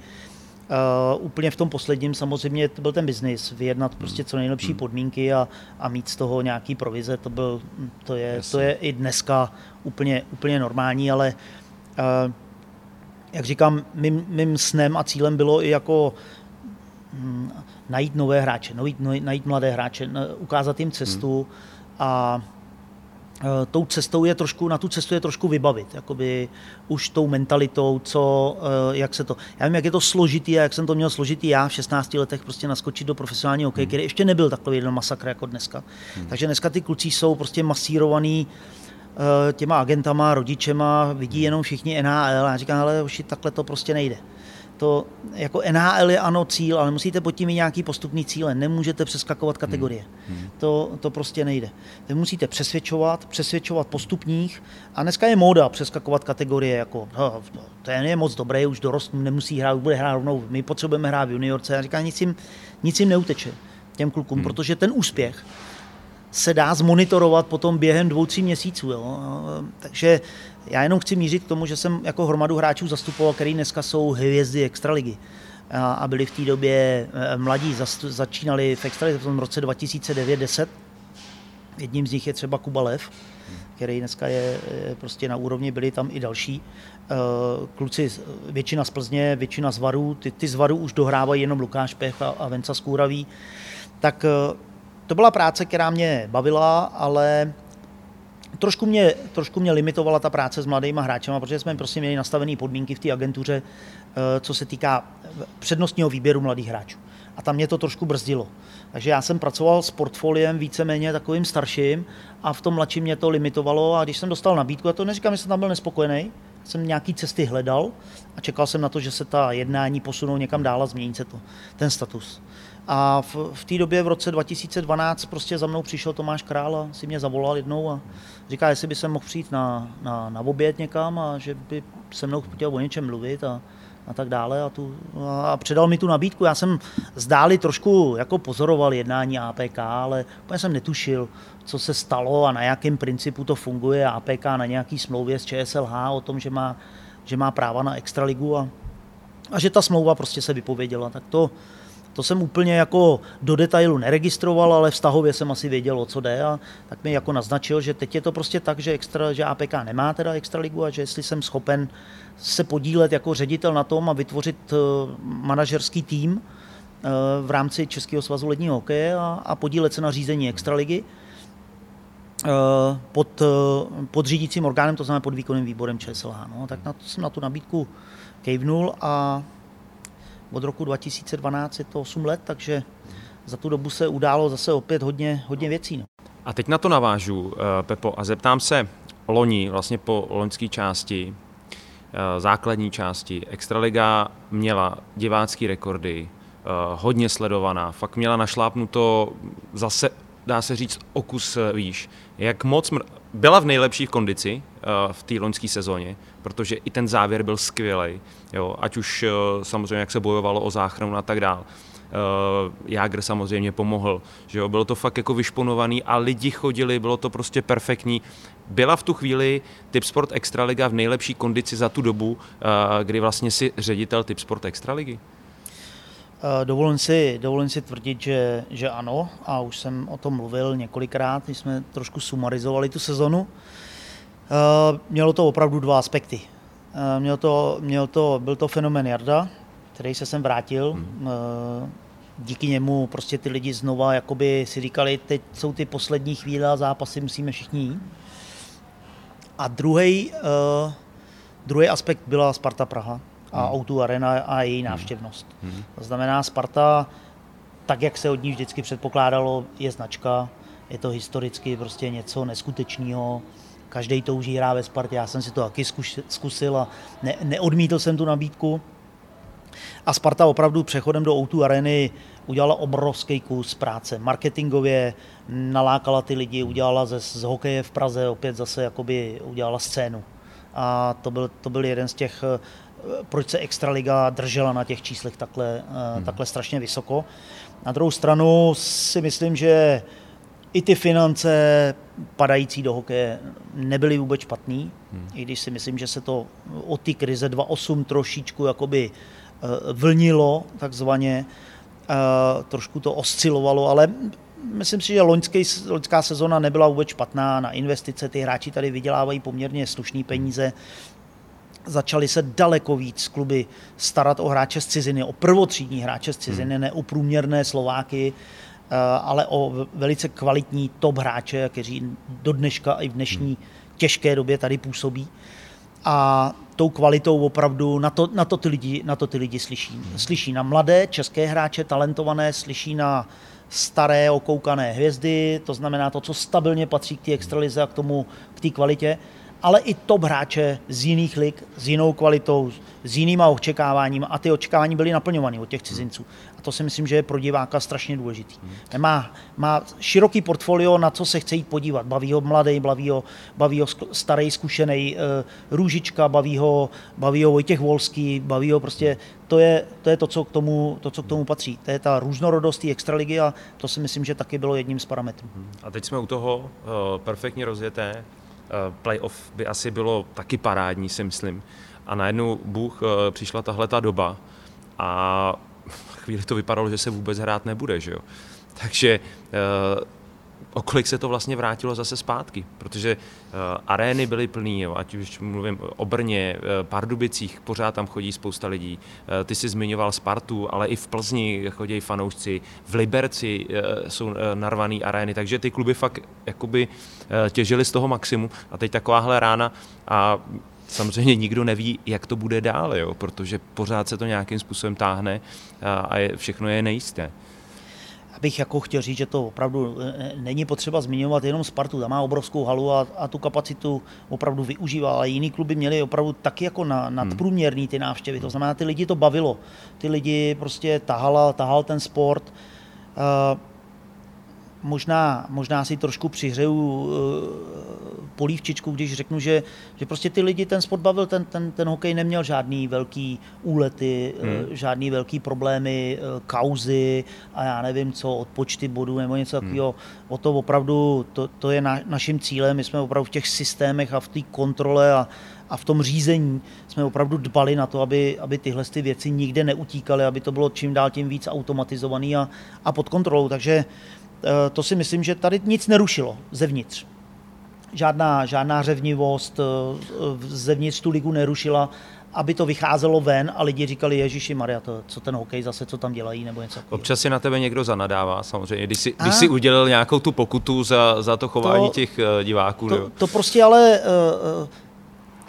Uh, úplně v tom posledním samozřejmě to byl ten biznis, vyjednat prostě co nejlepší hmm. podmínky a, a mít z toho nějaký provize, to, byl, to, je, to je i dneska úplně, úplně normální, ale jak říkám, mým, mým snem a cílem bylo i jako hm, najít nové hráče, najít, najít mladé hráče, ukázat jim cestu hmm. a Eh, tou cestou je trošku, na tu cestu je trošku vybavit, jakoby už tou mentalitou, co, eh, jak se to, já vím, jak je to složitý a jak jsem to měl složitý já v 16 letech prostě naskočit do profesionálního hokeje, hmm. který ještě nebyl takový jeden masakr jako dneska. Hmm. Takže dneska ty kluci jsou prostě masírovaný eh, těma agentama, rodičema, vidí jenom všichni NHL a já říkám, ale už takhle to prostě nejde to jako NHL je ano cíl, ale musíte pod tím mít nějaký postupný cíle. Nemůžete přeskakovat kategorie. Hmm. Hmm. To, to prostě nejde. Vy musíte přesvědčovat, přesvědčovat postupních a dneska je móda přeskakovat kategorie, jako no, ten je moc dobrý, už dorost nemusí hrát, bude hrát rovnou, my potřebujeme hrát v juniorce. A říká, nic jim, nic jim neuteče těm klukům, hmm. protože ten úspěch se dá zmonitorovat potom během dvou, tří měsíců. Jo? Takže já jenom chci mířit k tomu, že jsem jako hromadu hráčů zastupoval, který dneska jsou hvězdy extraligy a byli v té době eh, mladí, začínali v extralize v tom roce 2009-10. Jedním z nich je třeba Kuba Lev, který dneska je prostě na úrovni, byli tam i další. Eh, kluci, většina z Plzně, většina z Varu, ty, ty z Varu už dohrávají jenom Lukáš Pech a, a Venca Skůravý. Tak to byla práce, která mě bavila, ale trošku mě, trošku mě limitovala ta práce s mladými hráči, protože jsme prostě měli nastavené podmínky v té agentuře, eh, co se týká přednostního výběru mladých hráčů. A tam mě to trošku brzdilo. Takže já jsem pracoval s portfoliem víceméně takovým starším a v tom mladším mě to limitovalo a když jsem dostal nabídku, a to neříkám, že jsem tam byl nespokojený, jsem nějaký cesty hledal a čekal jsem na to, že se ta jednání posunou někam dál a změní se to, ten status. A v, v té době v roce 2012 prostě za mnou přišel Tomáš Král a si mě zavolal jednou a říká, jestli by se mohl přijít na, na, na oběd někam a že by se mnou chtěl o něčem mluvit a, a tak dále. A, tu, a předal mi tu nabídku. Já jsem zdáli trošku jako pozoroval jednání APK, ale úplně jsem netušil, co se stalo a na jakém principu to funguje APK na nějaký smlouvě s ČSLH o tom, že má, že má práva na extraligu a, a že ta smlouva prostě se vypověděla. Tak to, to jsem úplně jako do detailu neregistroval, ale vztahově jsem asi věděl, o co jde a tak mi jako naznačil, že teď je to prostě tak, že, extra, že APK nemá teda extraligu a že jestli jsem schopen se podílet jako ředitel na tom a vytvořit uh, manažerský tým uh, v rámci Českého svazu ledního hokeje a, podílet se na řízení extraligy uh, pod, pod řídícím orgánem, to znamená pod výkonným výborem ČSLH. No, tak na to jsem na tu nabídku kejvnul a od roku 2012 je to 8 let, takže za tu dobu se událo zase opět hodně, hodně věcí. No. A teď na to navážu, eh, Pepo, a zeptám se, loni, vlastně po loňské části, eh, základní části, Extraliga měla divácký rekordy, eh, hodně sledovaná, fakt měla našlápnuto zase, dá se říct, okus výš. Jak moc mr- byla v nejlepší kondici v té loňské sezóně, protože i ten závěr byl skvělý, ať už samozřejmě jak se bojovalo o záchranu a tak dále. Uh, Jágr samozřejmě pomohl, že jo, bylo to fakt jako vyšponovaný a lidi chodili, bylo to prostě perfektní. Byla v tu chvíli Tipsport Extraliga v nejlepší kondici za tu dobu, uh, kdy vlastně si ředitel Tipsport Extraligy? Eh, dovolím si, dovolím si tvrdit, že, že ano a už jsem o tom mluvil několikrát, když jsme trošku sumarizovali tu sezonu. Eh, mělo to opravdu dva aspekty. Eh, měl to, měl to, byl to fenomen Jarda, který se sem vrátil. Hmm. Díky němu prostě ty lidi znova jakoby si říkali, teď jsou ty poslední chvíle a zápasy musíme všichni jít. A druhý, druhý aspekt byla Sparta Praha a hmm. Outu Arena a její hmm. návštěvnost. Hmm. To znamená, Sparta, tak jak se od ní vždycky předpokládalo, je značka, je to historicky prostě něco neskutečného. Každý touží hrát ve Spartě, já jsem si to taky zkusil a ne, neodmítl jsem tu nabídku. A Sparta opravdu přechodem do Outu Areny udělala obrovský kus práce. Marketingově nalákala ty lidi, udělala ze, z hokeje v Praze opět zase jakoby udělala scénu. A to byl, to byl jeden z těch proč se Extraliga držela na těch číslech takhle, eh, hmm. takhle strašně vysoko. Na druhou stranu si myslím, že i ty finance padající do hokeje nebyly vůbec špatný, hmm. i když si myslím, že se to od té krize 2.8 trošičku jakoby eh, vlnilo takzvaně, eh, trošku to oscilovalo, ale myslím si, že loňský, loňská sezona nebyla vůbec špatná na investice, ty hráči tady vydělávají poměrně slušné peníze, začaly se daleko víc kluby starat o hráče z ciziny, o prvotřídní hráče z ciziny, hmm. ne o průměrné Slováky, eh, ale o velice kvalitní top hráče, kteří do dneška i v dnešní těžké době tady působí. A tou kvalitou opravdu na to, na to, ty, lidi, na to ty lidi slyší. Slyší na mladé české hráče, talentované, slyší na staré okoukané hvězdy, to znamená to, co stabilně patří k té extralize a k tomu, k té kvalitě ale i top hráče z jiných lig, s jinou kvalitou, s jinýma očekáváním a ty očekávání byly naplňovány od těch cizinců. A to si myslím, že je pro diváka strašně důležitý. Má, má široký portfolio, na co se chce jít podívat. Baví ho mladý, baví ho, baví ho starý, zkušený uh, Růžička, baví ho, baví ho Vojtěch Volský, baví ho prostě, to je to, je to, co, k tomu, to, co k tomu patří. To je ta různorodost té extraligy a to si myslím, že taky bylo jedním z parametrů. A teď jsme u toho uh, perfektně rozjeté Eh, playoff by asi bylo taky parádní, si myslím. A najednou Bůh eh, přišla tahle ta doba a chvíli to vypadalo, že se vůbec hrát nebude, že jo. Takže eh, o kolik se to vlastně vrátilo zase zpátky, protože uh, arény byly plný, jo, ať už mluvím o Brně, uh, Pardubicích, pořád tam chodí spousta lidí. Uh, ty jsi zmiňoval Spartu, ale i v Plzni chodí fanoušci, v Liberci uh, jsou uh, narvaný arény, takže ty kluby fakt jakoby uh, těžili z toho maximu a teď takováhle rána a samozřejmě nikdo neví, jak to bude dál, jo, protože pořád se to nějakým způsobem táhne a, a je, všechno je nejisté. Bych jako chtěl říct, že to opravdu e, není potřeba zmiňovat jenom Spartu, tam má obrovskou halu a, a tu kapacitu opravdu využívá, ale jiný kluby měli opravdu taky jako na, nadprůměrný ty návštěvy, to znamená, ty lidi to bavilo, ty lidi prostě tahala, tahal ten sport. Uh, možná, možná si trošku přihřeju uh, polívčičku, když řeknu, že, že prostě ty lidi ten sport bavil, ten, ten, ten hokej neměl žádný velký úlety, hmm. uh, žádný velký problémy, uh, kauzy a já nevím co, odpočty bodů nebo něco hmm. takového. O to opravdu, to, to je na, naším cílem, my jsme opravdu v těch systémech a v té kontrole a, a v tom řízení jsme opravdu dbali na to, aby, aby tyhle ty věci nikde neutíkaly, aby to bylo čím dál tím víc automatizovaný a, a pod kontrolou. Takže to si myslím, že tady nic nerušilo zevnitř. Žádná, žádná řevnivost eh, zevnitř tu ligu nerušila, aby to vycházelo ven a lidi říkali, Ježíši Maria, to, co ten hokej zase, co tam dělají, nebo něco. Občas si na tebe někdo zanadává, samozřejmě, když si, když si udělal nějakou tu pokutu za, za to chování to, těch eh, diváků. To, to prostě ale uh,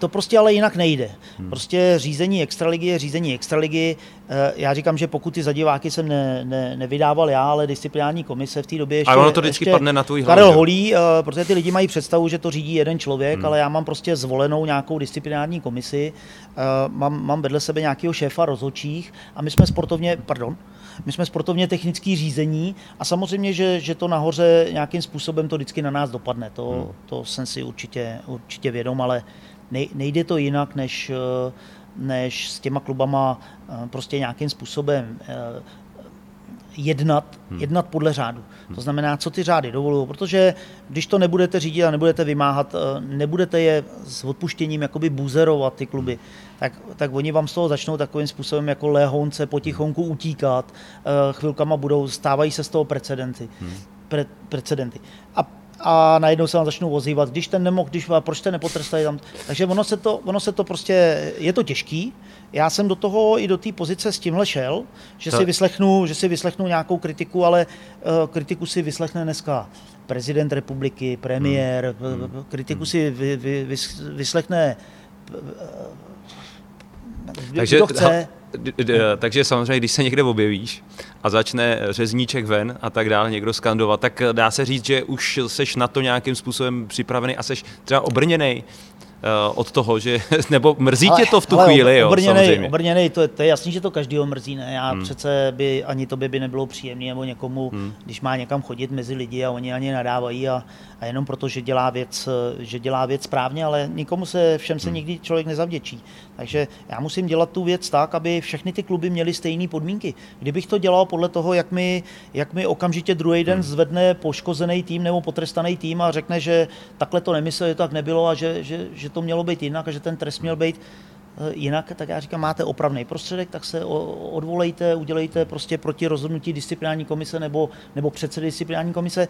to prostě ale jinak nejde. Hmm. Prostě řízení extraligy je řízení extraligy. Eh, já říkám, že pokud ty za diváky jsem ne, ne, nevydával já, ale disciplinární komise v té době ještě... Ale ono to vždycky padne na tvůj Karel Holí, eh, protože ty lidi mají představu, že to řídí jeden člověk, hmm. ale já mám prostě zvolenou nějakou disciplinární komisi, eh, mám, mám vedle sebe nějakého šéfa rozhodčích a my jsme sportovně, pardon, my jsme sportovně technický řízení a samozřejmě, že, že to nahoře nějakým způsobem to vždycky na nás dopadne. To, hmm. to jsem si určitě, určitě vědom, ale nejde to jinak, než, eh, než s těma klubama eh, prostě nějakým způsobem eh, jednat, hmm. jednat podle řádu. Hmm. To znamená, co ty řády dovolují, protože když to nebudete řídit a nebudete vymáhat, nebudete je s odpuštěním jakoby buzerovat ty kluby, tak, tak oni vám z toho začnou takovým způsobem jako léhonce potichonku utíkat, chvilkama budou, stávají se z toho precedenty. Hmm. Pre, precedenty. A a najednou se vám začnou ozývat, když ten nemohl, když, proč ten nepotrestají tam. Takže ono se, to, ono se to prostě, je to těžký. Já jsem do toho i do té pozice s tímhle šel, že, to... si vyslechnu, že si vyslechnu nějakou kritiku, ale uh, kritiku si vyslechne dneska prezident republiky, premiér, hmm. hmm. kritiku hmm. si vy, vy, vy, vyslechne uh, Takže, chce takže samozřejmě, když se někde objevíš a začne řezníček ven a tak dále někdo skandovat, tak dá se říct, že už seš na to nějakým způsobem připravený a seš třeba obrněný Eh, od toho, že, nebo mrzí ale, tě to v tu ale chvíli, jo, obrněnej, samozřejmě. Obrněnej, to, je, to je jasný, že to každýho mrzí, ne? Já hmm. přece by, ani to by nebylo příjemné, nebo někomu, hmm. když má někam chodit mezi lidi a oni ani nadávají a, a jenom proto, že dělá věc, že dělá věc správně, ale nikomu se, všem se hmm. nikdy člověk nezavděčí. Takže já musím dělat tu věc tak, aby všechny ty kluby měly stejné podmínky. Kdybych to dělal podle toho, jak mi, jak mi okamžitě druhý den hmm. zvedne poškozený tým nebo potrestaný tým a řekne, že takhle to nemyslel, že to tak nebylo a že, že, že to mělo být jinak a že ten trest měl být eh, jinak, tak já říkám, máte opravný prostředek, tak se odvolejte, udělejte prostě proti rozhodnutí disciplinární komise nebo, nebo předsedy disciplinární komise.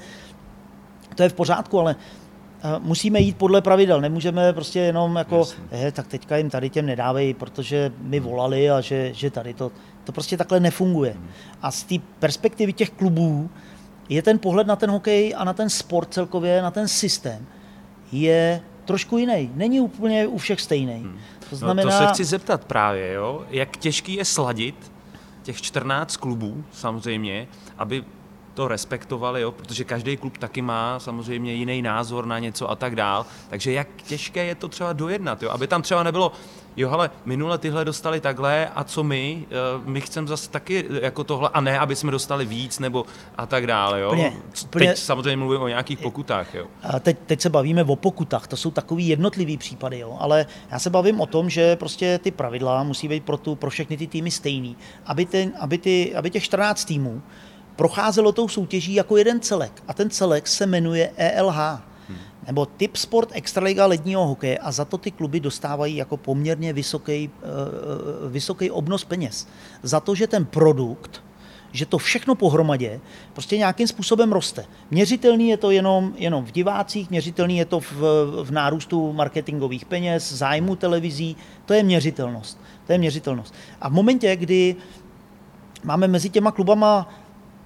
To je v pořádku, ale musíme jít podle pravidel, nemůžeme prostě jenom jako, je, tak teďka jim tady těm nedávej, protože mi volali a že, že tady to, to prostě takhle nefunguje. Hmm. A z té perspektivy těch klubů je ten pohled na ten hokej a na ten sport celkově, na ten systém, je trošku jiný. Není úplně u všech stejný. Hmm. To znamená... No, to se chci zeptat právě, jo? jak těžký je sladit těch 14 klubů samozřejmě, aby to respektovali, jo? protože každý klub taky má samozřejmě jiný názor na něco a tak dál. Takže jak těžké je to třeba dojednat, jo? aby tam třeba nebylo, jo, ale minule tyhle dostali takhle a co my? Eh, my chceme zase taky jako tohle a ne, aby jsme dostali víc nebo a tak dále. Jo? Úplně, úplně, teď samozřejmě mluvím o nějakých pokutách. Jo? A teď, teď se bavíme o pokutách, to jsou takový jednotlivý případy, jo? ale já se bavím o tom, že prostě ty pravidla musí být pro, tu, pro všechny ty týmy stejný, aby, ten, aby, ty, aby těch 14 týmů procházelo tou soutěží jako jeden celek. A ten celek se jmenuje ELH, hmm. nebo Typ Sport Extraliga ledního hokeje a za to ty kluby dostávají jako poměrně vysoký, uh, vysoký obnos peněz. Za to, že ten produkt, že to všechno pohromadě prostě nějakým způsobem roste. Měřitelný je to jenom, jenom v divácích, měřitelný je to v, v nárůstu marketingových peněz, zájmu televizí, to je měřitelnost. To je měřitelnost. A v momentě, kdy máme mezi těma klubama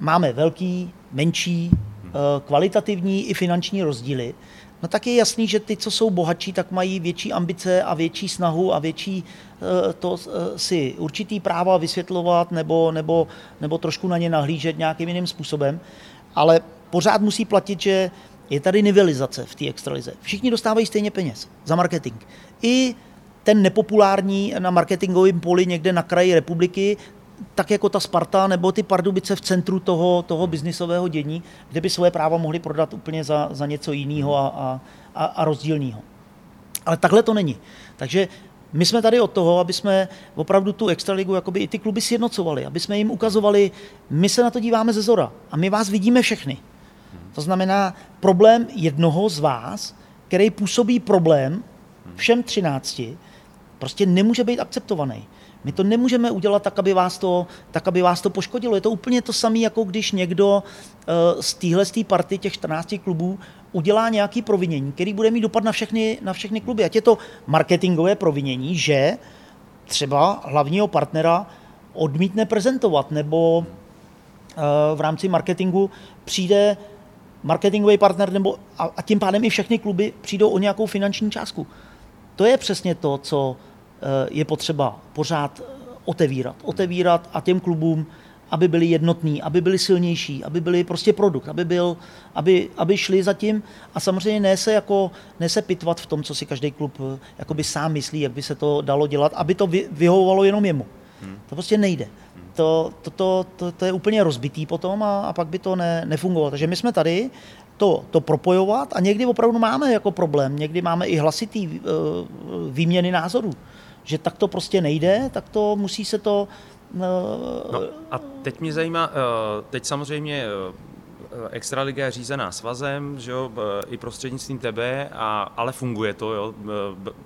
máme velký, menší, eh, kvalitativní i finanční rozdíly, no tak je jasný, že ty, co jsou bohatší, tak mají větší ambice a větší snahu a větší eh, to eh, si určitý práva vysvětlovat nebo, nebo, nebo trošku na ně nahlížet nějakým jiným způsobem. Ale pořád musí platit, že je tady nivelizace v té extralize. Všichni dostávají stejně peněz za marketing. I ten nepopulární na marketingovém poli někde na kraji republiky tak jako ta Sparta nebo ty Pardubice v centru toho, toho biznisového dění, kde by svoje práva mohli prodat úplně za, za něco jiného a, a, a rozdílného. Ale takhle to není. Takže my jsme tady od toho, aby jsme opravdu tu extraligu, jakoby i ty kluby sjednocovali, aby jsme jim ukazovali, my se na to díváme ze zora a my vás vidíme všechny. To znamená, problém jednoho z vás, který působí problém všem třinácti, prostě nemůže být akceptovaný. My to nemůžeme udělat tak, aby vás to, tak, aby vás to poškodilo. Je to úplně to samé, jako když někdo uh, z téhle party těch 14 klubů udělá nějaký provinění, který bude mít dopad na všechny, na všechny kluby. Ať je to marketingové provinění, že třeba hlavního partnera odmítne prezentovat, nebo uh, v rámci marketingu přijde marketingový partner, nebo a, a tím pádem i všechny kluby přijdou o nějakou finanční částku. To je přesně to, co Eh, je potřeba pořád otevírat. Otevírat a těm klubům, aby byli jednotní, aby byli silnější, aby byli prostě produkt, aby, byl, aby, aby šli za tím a samozřejmě ne se, jako, ne se pitvat v tom, co si každý klub eh, jakoby sám myslí, jak by se to dalo dělat, aby to vyhovovalo jenom jemu. Hmm. To prostě nejde. Hmm. To, to, to, to, to je úplně rozbitý potom a, a pak by to ne, nefungovalo. Takže my jsme tady to, to propojovat a někdy opravdu máme jako problém, někdy máme i hlasitý uh, výměny názorů že tak to prostě nejde, tak to musí se to... Uh, no a teď mě zajímá, uh, teď samozřejmě uh, Extraliga je řízená svazem, že jo, i prostřednictvím tebe, a, ale funguje to. Jo.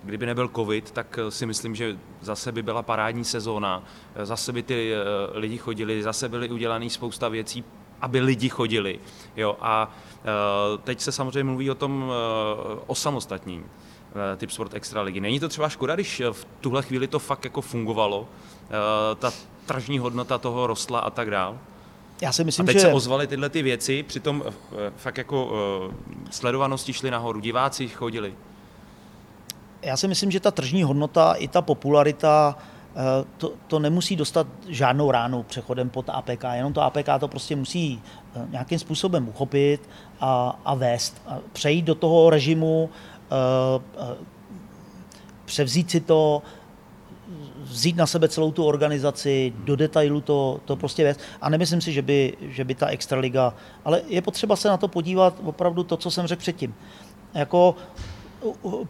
Kdyby nebyl covid, tak si myslím, že zase by byla parádní sezóna, zase by ty lidi chodili, zase byly udělané spousta věcí, aby lidi chodili. Jo. A teď se samozřejmě mluví o tom osamostatním. Eh, typ Sport Extra ligy. Není to třeba škoda, když eh, v tuhle chvíli to fakt jako fungovalo, eh, ta tržní hodnota toho rostla a tak dál? Já si myslím, a teď že... se ozvaly tyhle ty věci, přitom fakt jako sledovanosti šly nahoru, diváci chodili. Já si myslím, že ta tržní hodnota i ta popularita to, to nemusí dostat žádnou ránu přechodem pod APK, jenom to APK to prostě musí nějakým způsobem uchopit a, a vést, a přejít do toho režimu převzít si to, vzít na sebe celou tu organizaci, do detailu to, to prostě věc. A nemyslím si, že by, že by ta extraliga, ale je potřeba se na to podívat opravdu to, co jsem řekl předtím. Jako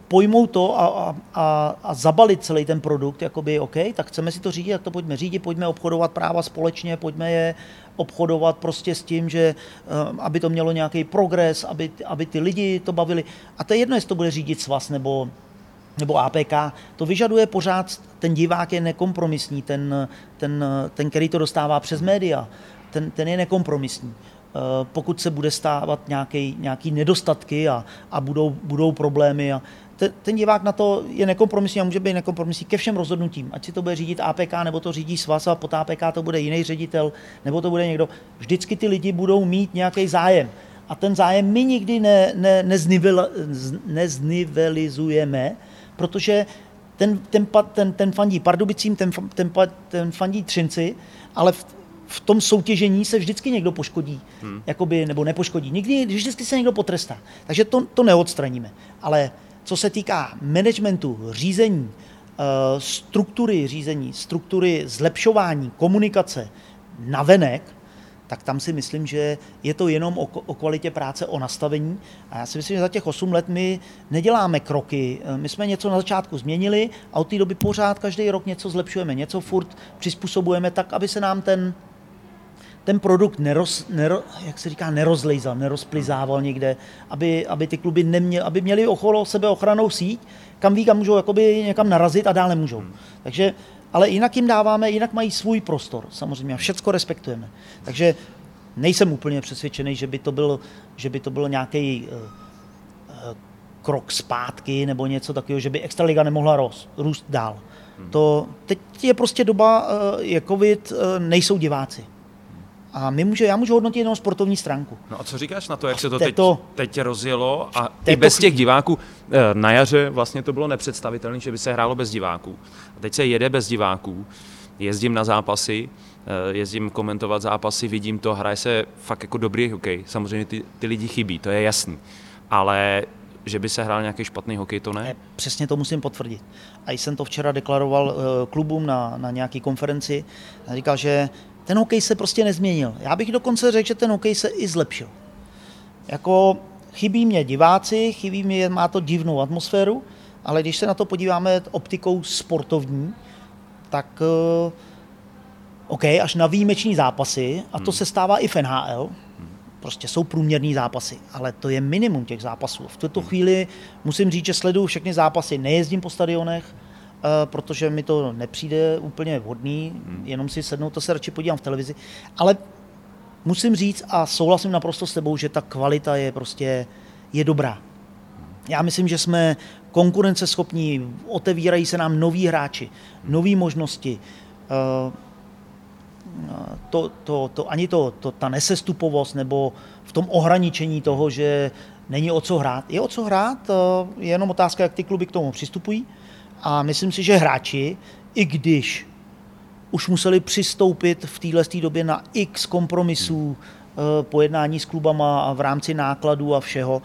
pojmout to a, a, a zabalit celý ten produkt, jakoby OK, tak chceme si to řídit, tak to pojďme řídit, pojďme obchodovat práva společně, pojďme je obchodovat prostě s tím, že eh, aby to mělo nějaký progres, aby, aby ty lidi to bavili. A to je jedno, jestli to bude řídit svaz nebo, nebo APK, to vyžaduje pořád, ten divák je nekompromisní, ten, ten, ten který to dostává přes média, ten, ten je nekompromisní. Pokud se bude stávat nějaký, nějaký nedostatky a, a budou, budou problémy. A ten, ten divák na to je nekompromisní a může být nekompromisní ke všem rozhodnutím. Ať si to bude řídit APK, nebo to řídí svaz a pod APK to bude jiný ředitel, nebo to bude někdo. Vždycky ty lidi budou mít nějaký zájem. A ten zájem my nikdy ne, ne, neznivel, neznivelizujeme, protože ten, ten, ten, ten fandí Pardubicím, ten, ten, ten fandí Třinci, ale v, v tom soutěžení se vždycky někdo poškodí, hmm. jakoby, nebo nepoškodí. Nikdy, vždycky se někdo potrestá. Takže to, to neodstraníme. Ale co se týká managementu, řízení, eh, struktury řízení, struktury zlepšování, komunikace, navenek, tak tam si myslím, že je to jenom o, o kvalitě práce, o nastavení. A já si myslím, že za těch 8 let my neděláme kroky. Eh, my jsme něco na začátku změnili a od té doby pořád každý rok něco zlepšujeme, něco furt přizpůsobujeme tak, aby se nám ten ten produkt neroz, nero, jak se říká, nerozlejzal, nerozplizával někde, aby, aby ty kluby neměli, aby měli okolo sebe ochranou síť, kam ví, kam můžou jakoby někam narazit a dále můžou. Hmm. Takže, ale jinak jim dáváme, jinak mají svůj prostor, samozřejmě, a všecko respektujeme. Takže nejsem úplně přesvědčený, že by to byl, že by to byl nějaký uh, uh, krok zpátky nebo něco takového, že by Extraliga nemohla rost, růst dál. Hmm. To, teď je prostě doba, uh, je covid, uh, nejsou diváci. A my může, já můžu hodnotit jenom sportovní stránku. No a co říkáš na to, jak se to této, teď, teď rozjelo a i bez těch diváků? Eh, na jaře vlastně to bylo nepředstavitelné, že by se hrálo bez diváků. A teď se jede bez diváků, jezdím na zápasy, eh, jezdím komentovat zápasy, vidím to, hraje se fakt jako dobrý hokej. Samozřejmě ty, ty lidi chybí, to je jasný. Ale že by se hrál nějaký špatný hokej, to ne? Přesně to musím potvrdit. A jsem to včera deklaroval eh, klubům na, na nějaké konferenci. Říkal, že ten hokej se prostě nezměnil. Já bych dokonce řekl, že ten hokej se i zlepšil. Jako chybí mě diváci, chybí mě, má to divnou atmosféru, ale když se na to podíváme optikou sportovní, tak uh, OK, až na výjimeční zápasy, a to hmm. se stává i v NHL, prostě jsou průměrní zápasy, ale to je minimum těch zápasů. V tuto hmm. chvíli musím říct, že sleduju všechny zápasy, nejezdím po stadionech, Eh, protože mi to nepřijde úplně vhodný, hmm. jenom si sednout, to se radši podívám v televizi. Ale musím říct a souhlasím naprosto s tebou, že ta kvalita je prostě je dobrá. Já myslím, že jsme konkurenceschopní, otevírají se nám noví hráči, nové možnosti. Eh, to, to, to, ani to, to, ta nesestupovost nebo v tom ohraničení toho, že není o co hrát. Je o co hrát, eh, je jenom otázka, jak ty kluby k tomu přistupují. A myslím si, že hráči, i když už museli přistoupit v téhle době na x kompromisů hmm. pojednání s klubama v rámci nákladů a všeho,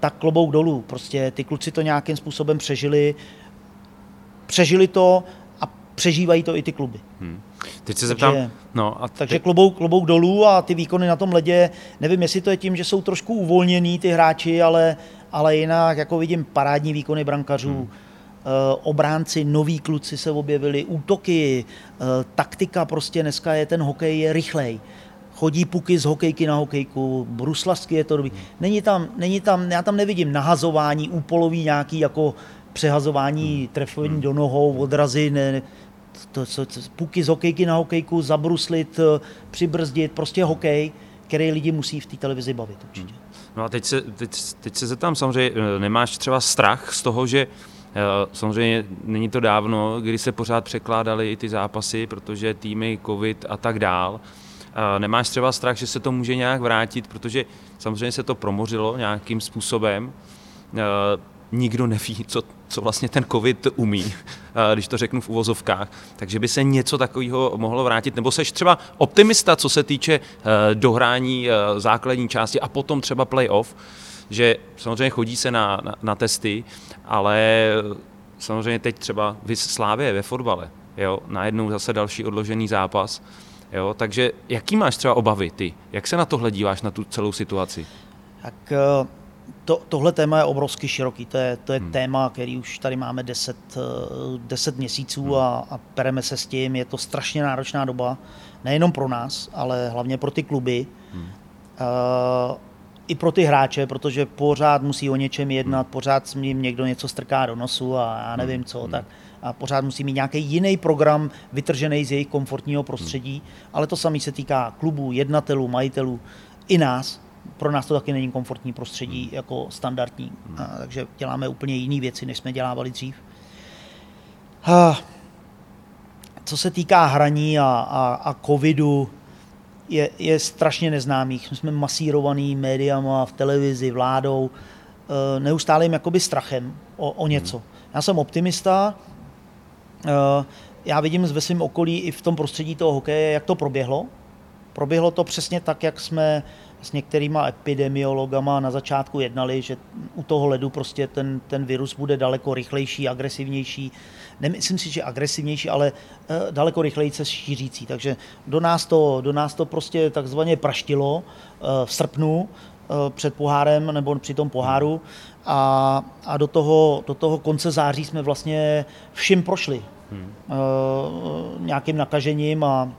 tak klobouk dolů. Prostě ty kluci to nějakým způsobem přežili, přežili to a přežívají to i ty kluby. Hmm. Teď se zeptám, takže, no a teď... takže klobouk, klobouk dolů a ty výkony na tom ledě, nevím, jestli to je tím, že jsou trošku uvolnění ty hráči, ale, ale jinak jako vidím parádní výkony brankařů, hmm Eh, obránci, noví kluci se objevili, útoky, eh, taktika prostě dneska je, ten hokej je rychlej. Chodí puky z hokejky na hokejku, bruslasky je to dobrý. Není tam, není tam, já tam nevidím nahazování, úpolový nějaký jako přehazování, trefení do nohou, odrazy, ne, to, to, to, puky z hokejky na hokejku, zabruslit, eh, přibrzdit, prostě hokej, který lidi musí v té televizi bavit určitě. No a teď se, teď, teď se zeptám, samozřejmě nemáš třeba strach z toho, že Eh, samozřejmě není to dávno, kdy se pořád překládaly i ty zápasy, protože týmy, covid a tak dál. Eh, nemáš třeba strach, že se to může nějak vrátit, protože samozřejmě se to promořilo nějakým způsobem. Eh, nikdo neví, co, co vlastně ten covid umí, když to řeknu v uvozovkách. Takže by se něco takového mohlo vrátit. Nebo seš třeba optimista, co se týče dohrání základní části a potom třeba playoff, že samozřejmě chodí se na, na, na testy, ale samozřejmě teď třeba Slávě ve fotbale, jo, najednou zase další odložený zápas, jo, takže jaký máš třeba obavy ty? Jak se na tohle díváš, na tu celou situaci? Tak eh, to, tohle téma je obrovsky široký. To je, to je hmm. téma, který už tady máme 10, 10 eh, měsíců hmm. a, a pereme se s tím. Je to strašně náročná doba, nejenom pro nás, ale hlavně pro ty kluby. Hmm. Uh, i pro ty hráče, protože pořád musí o něčem jednat, hmm. pořád s ním někdo něco strká do nosu a já nevím hmm. co, hmm. tak a pořád musí mít nějaký jiný program vytržený z jejich komfortního prostředí, ale to samé se týká klubů, jednatelů, majitelů. i nás. Pro nás to taky není komfortní prostředí jako standardní, a, takže děláme úplně jiné věci, než jsme dělávali dřív. A, co se týká hraní a, a, a covidu, je, je strašně neznámých. My jsme masírovaný médiama, v televizi, vládou, e, neustálým jakoby strachem o, o něco. Já jsem optimista, e, já vidím ve svém okolí i v tom prostředí toho hokeje, jak to proběhlo. Proběhlo to přesně tak, jak jsme s některýma epidemiologama na začátku jednali, že u toho ledu prostě ten, ten virus bude daleko rychlejší, agresivnější. Nemyslím si, že agresivnější, ale uh, daleko rychleji se šířící. Takže do nás to, do nás to prostě takzvaně praštilo uh, v srpnu uh, před pohárem nebo při tom poháru a, a do, toho, do toho konce září jsme vlastně všim prošli. Hmm. Nějakým nakažením a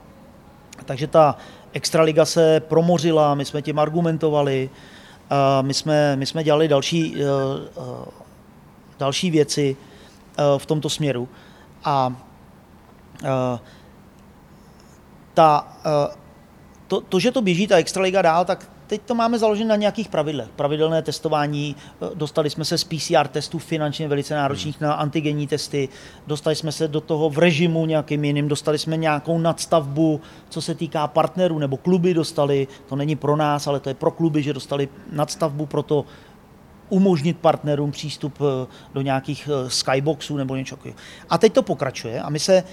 takže ta Extraliga se promořila, my jsme tím argumentovali, my jsme, my jsme dělali další, další věci v tomto směru. A ta, to, to, že to běží ta Extraliga dál, tak teď to máme založené na nějakých pravidlech. Pravidelné testování, eh, dostali jsme se z PCR testů finančně velice náročných na antigenní testy, dostali jsme se do toho v režimu nějakým jiným, dostali jsme nějakou nadstavbu, co se týká partnerů, nebo kluby dostali, to není pro nás, ale to je pro kluby, že dostali nadstavbu pro to umožnit partnerům přístup eh, do nějakých eh, skyboxů nebo něco A teď to pokračuje a my se,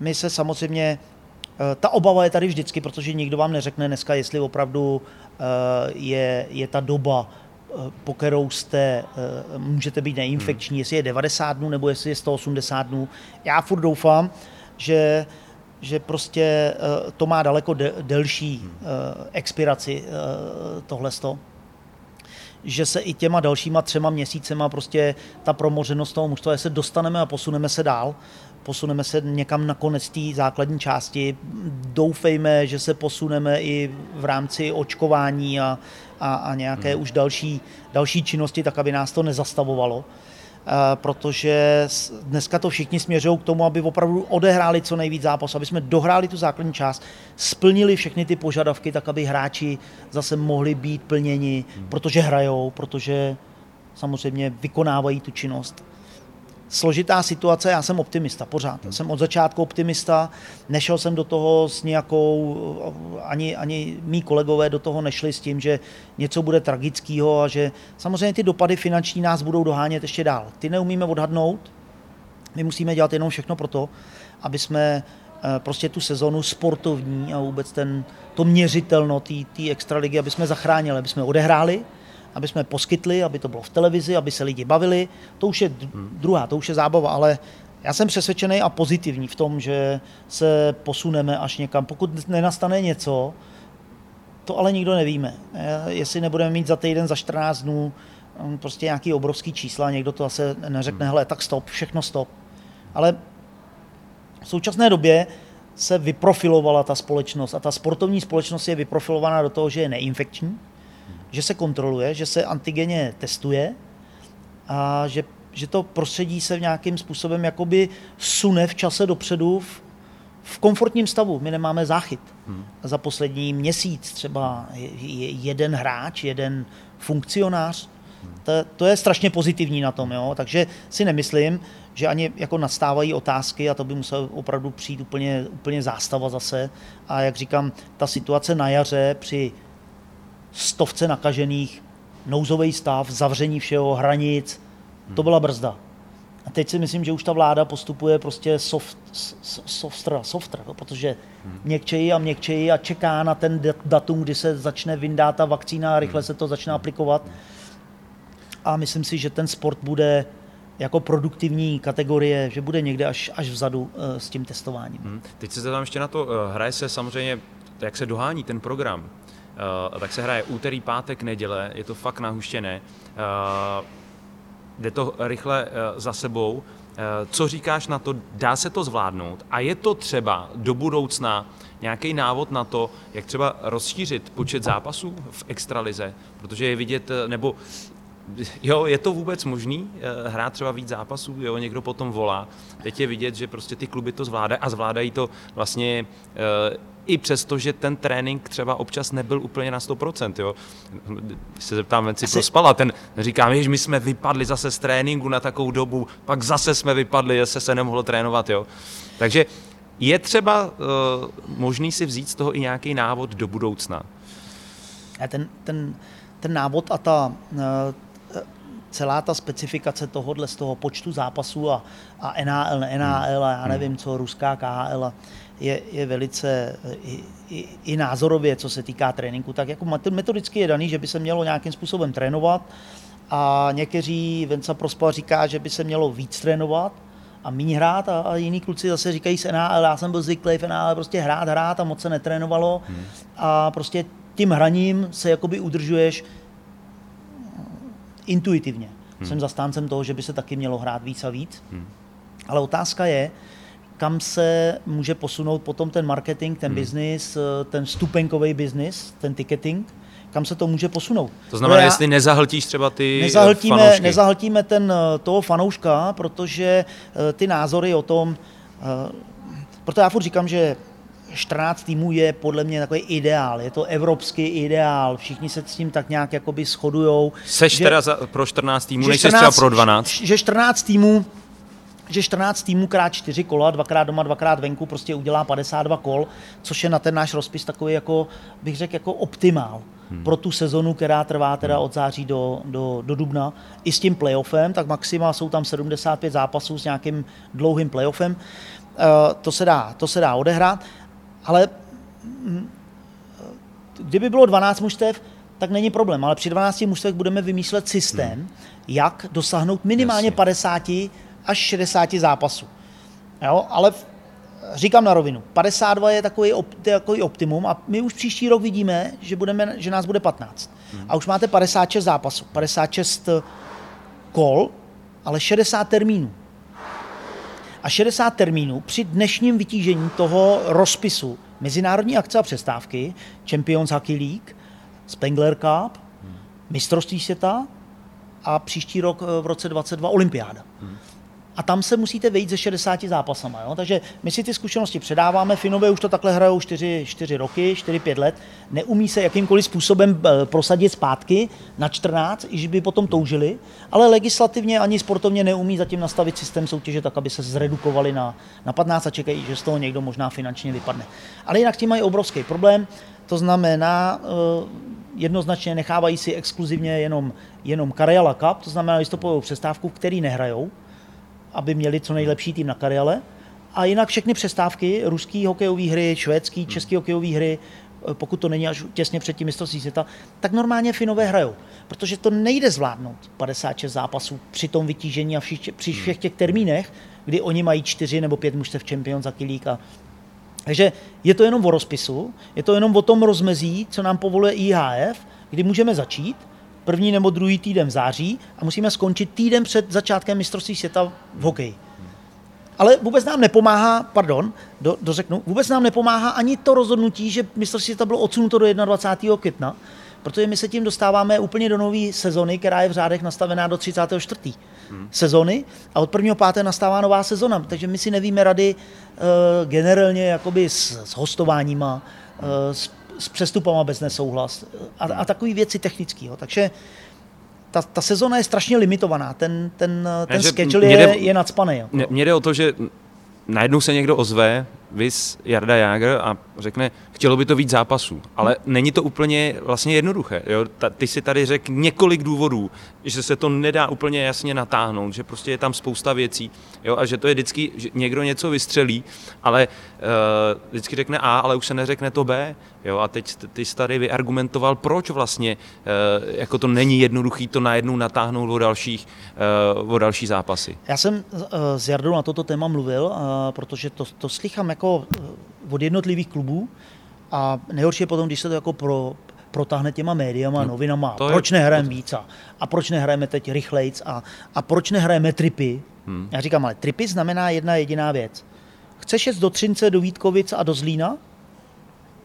my se samozřejmě ta obava je tady vždycky, protože nikdo vám neřekne dneska, jestli opravdu Eh, je, je ta doba, eh, po kterou jste, eh, můžete být neinfekční, hmm. jestli je 90 dnů nebo jestli je 180 dnů. Já furt doufám, že, že prostě to má daleko de, delší hmm. expiraci tohle že se i těma dalšíma třema měsícema prostě ta promořenost toho mužstva, se dostaneme a posuneme se dál, posuneme se někam na konec té základní části. Doufejme, že se posuneme i v rámci očkování a, a, a nějaké hmm. už další, další činnosti, tak aby nás to nezastavovalo. Uh, protože dneska to všichni směřují k tomu, aby opravdu odehráli co nejvíc zápas, aby jsme dohráli tu základní část, splnili všechny ty požadavky, tak aby hráči zase mohli být plněni, hmm. protože hrajou, protože samozřejmě vykonávají tu činnost složitá situace, já jsem optimista pořád. Já jsem od začátku optimista, nešel jsem do toho s nějakou, ani, ani mý kolegové do toho nešli s tím, že něco bude tragického a že samozřejmě ty dopady finanční nás budou dohánět ještě dál. Ty neumíme odhadnout, my musíme dělat jenom všechno pro to, aby jsme eh, prostě tu sezonu sportovní a vůbec ten, to měřitelno té extraligy, aby jsme zachránili, aby jsme odehráli, aby jsme poskytli, aby to bylo v televizi, aby se lidi bavili. To už je druhá, to už je zábava, ale já jsem přesvědčený a pozitivní v tom, že se posuneme až někam. Pokud nenastane něco, to ale nikdo nevíme. Jestli nebudeme mít za týden, za 14 dnů um, prostě nějaký obrovský čísla, někdo to asi neřekne, hmm. hele, tak stop, všechno stop. Ale v současné době se vyprofilovala ta společnost a ta sportovní společnost je vyprofilovaná do toho, že je neinfekční, že se kontroluje, že se antigeně testuje a že, že to prostředí se v nějakým způsobem jakoby sune v čase dopředu v, v komfortním stavu. My nemáme záchyt. Hmm. Za poslední měsíc třeba jeden hráč, jeden funkcionář, to, to je strašně pozitivní na tom. Jo? Takže si nemyslím, že ani jako nastávají otázky a to by musel opravdu přijít úplně, úplně zástava zase. A jak říkám, ta situace na jaře při stovce nakažených, nouzový stav, zavření všeho, hranic, to byla brzda. A teď si myslím, že už ta vláda postupuje prostě soft, softra, softra, protože měkčejí a měkčejí a čeká na ten datum, kdy se začne vyndat ta vakcína a rychle se to začne aplikovat. A myslím si, že ten sport bude jako produktivní kategorie, že bude někde až, až vzadu uh, s tím testováním. Hmm. Teď se tam ještě na to, uh, hraje se samozřejmě, jak se dohání ten program. Uh, tak se hraje úterý, pátek, neděle, je to fakt nahuštěné. Uh, jde to rychle uh, za sebou. Co říkáš na to, dá se to zvládnout a je to třeba do budoucna nějaký návod na to, jak třeba rozšířit počet zápasů v extralize, protože je vidět, nebo Jo, je to vůbec možný eh, hrát třeba víc zápasů, jo, někdo potom volá. Teď je vidět, že prostě ty kluby to zvládají a zvládají to vlastně e, i přesto, že ten trénink třeba občas nebyl úplně na 100%. Jo. Když se zeptám, Venci Asi... prospala, ten říkám, že my jsme vypadli zase z tréninku na takovou dobu, pak zase jsme vypadli, zase se nemohlo trénovat. Jo. Takže je třeba uh, možný si vzít z toho i nějaký návod do budoucna. A ten, ten, ten návod a ta, uh, celá ta specifikace tohohle z toho počtu zápasů a, a NAL, NAL a já hmm. nevím co, ruská KHL, je, je velice i, i, i názorově, co se týká tréninku, tak jako metodicky je daný, že by se mělo nějakým způsobem trénovat a někteří, Venca Prospal říká, že by se mělo víc trénovat, a méně hrát a, a jiní kluci zase říkají se NAL, já jsem byl zvyklý v NAL prostě hrát, hrát a moc se netrénovalo hmm. a prostě tím hraním se jakoby udržuješ intuitivně. Hmm. Jsem zastáncem toho, že by se taky mělo hrát víc a víc, hmm. ale otázka je, kam se může posunout potom ten marketing, ten hmm. business, ten stupenkový business, ten ticketing, kam se to může posunout. To znamená, já, jestli nezahltíš třeba ty nezahltíme, fanoušky. Nezahltíme ten, eh, toho fanouška, protože eh, ty názory o tom, eh, proto já furt říkám, že 14 týmů je podle mě takový ideál, je to evropský ideál, všichni se s tím tak nějak jakoby shodujou. Seš že, teda za, pro 14 týmů, nejsi třeba pro 12? Že 14 týmů že 14 týmů krát 4 kola, dvakrát doma, dvakrát venku, prostě udělá 52 kol, což je na ten náš rozpis takový jako, bych řekl, jako optimál hmm. pro tu sezonu, která trvá teda hmm. od září do, do, do dubna. I s tím playoffem, tak maxima jsou tam 75 zápasů s nějakým dlouhým playoffem. Uh, to, se dá, to se dá odehrát, ale mm, kdyby bylo 12 mužstev, tak není problém, ale při 12 mužstvech budeme vymýšlet systém, hmm. jak dosáhnout minimálně Jasně. 50 až 60 zápasů. Jo, ale říkám na rovinu, 52 je takový, op, takový optimum a my už příští rok vidíme, že, budeme, že nás bude 15. Hmm. A už máte 56 zápasů, 56 kol, ale 60 termínů. A 60 termínů při dnešním vytížení toho rozpisu mezinárodní akce a přestávky, Champions Hockey League, Spengler Cup, hmm. mistrovství světa a příští rok eh, v roce 22 olympiáda. Hmm a tam se musíte vejít ze 60 zápasama. Jo? Takže my si ty zkušenosti předáváme, Finové už to takhle hrajou 4, 4 roky, 4-5 let, neumí se jakýmkoliv způsobem eh, prosadit zpátky na 14, i že by potom toužili, ale legislativně ani sportovně neumí zatím nastavit systém soutěže tak, aby se zredukovali na, na 15 a čekají, že z toho někdo možná finančně vypadne. Ale jinak tím mají obrovský problém, to znamená, eh, jednoznačně nechávají si exkluzivně jenom, jenom Karjala Cup, to znamená listopadovou přestávku, který nehrajou, aby měli co nejlepší tým na kariale. A jinak všechny přestávky, ruský hokejové hry, švédský, hmm. český hokejové hry, eh, pokud to není až těsně před tím mistrovství světa, tak normálně Finové hrajou. Protože to nejde zvládnout 56 zápasů při tom vytížení a všich, při hmm. všech těch termínech, kdy oni mají čtyři nebo pět mužstev Champions za League a takže je to jenom o rozpisu, je to jenom o tom rozmezí, co nám povoluje IHF, kdy můžeme začít první nebo druhý týden v září a musíme skončit týden před začátkem mistrovství světa v hokeji. Ale vůbec nám nepomáhá, pardon, do, dořeknu, vůbec nám nepomáhá ani to rozhodnutí, že mistrovství světa bylo odsunuto do 21. května, protože my se tím dostáváme úplně do nové sezony, která je v řádech nastavená do 34. Hmm. sezony a od 1. páté nastává nová sezona, takže my si nevíme rady uh, generálně jakoby s, s hostováníma, uh, s s přestupama bez nesouhlas a, a takové věci technické. Takže ta, ta sezona je strašně limitovaná, ten, ten, ten schedule je, je nadspaný. Jo. Mně jde o to, že najednou se někdo ozve, vys Jarda Jágr a řekne, chtělo by to víc zápasů. Ale není to úplně vlastně jednoduché. Jo? Ta, ty si tady řekl několik důvodů, že se to nedá úplně jasně natáhnout, že prostě je tam spousta věcí jo? a že to je vždycky, že někdo něco vystřelí, ale uh, vždycky řekne A, ale už se neřekne to B. Jo? A teď ty jsi tady vyargumentoval, proč vlastně uh, jako to není jednoduchý to najednou natáhnout o, dalších, uh, o další zápasy. Já jsem uh, s Jardou na toto téma mluvil, uh, protože to, to slychám jako od jednotlivých klubů, a nejhorší je potom, když se to jako pro, protáhne těma médiama, no, novinama. Proč nehrajeme víc a, a proč nehrajeme teď rychlejc a, a proč nehrajeme tripy. Hmm. Já říkám, ale tripy znamená jedna jediná věc. Chceš jet do Třince, do Vítkovic a do Zlína?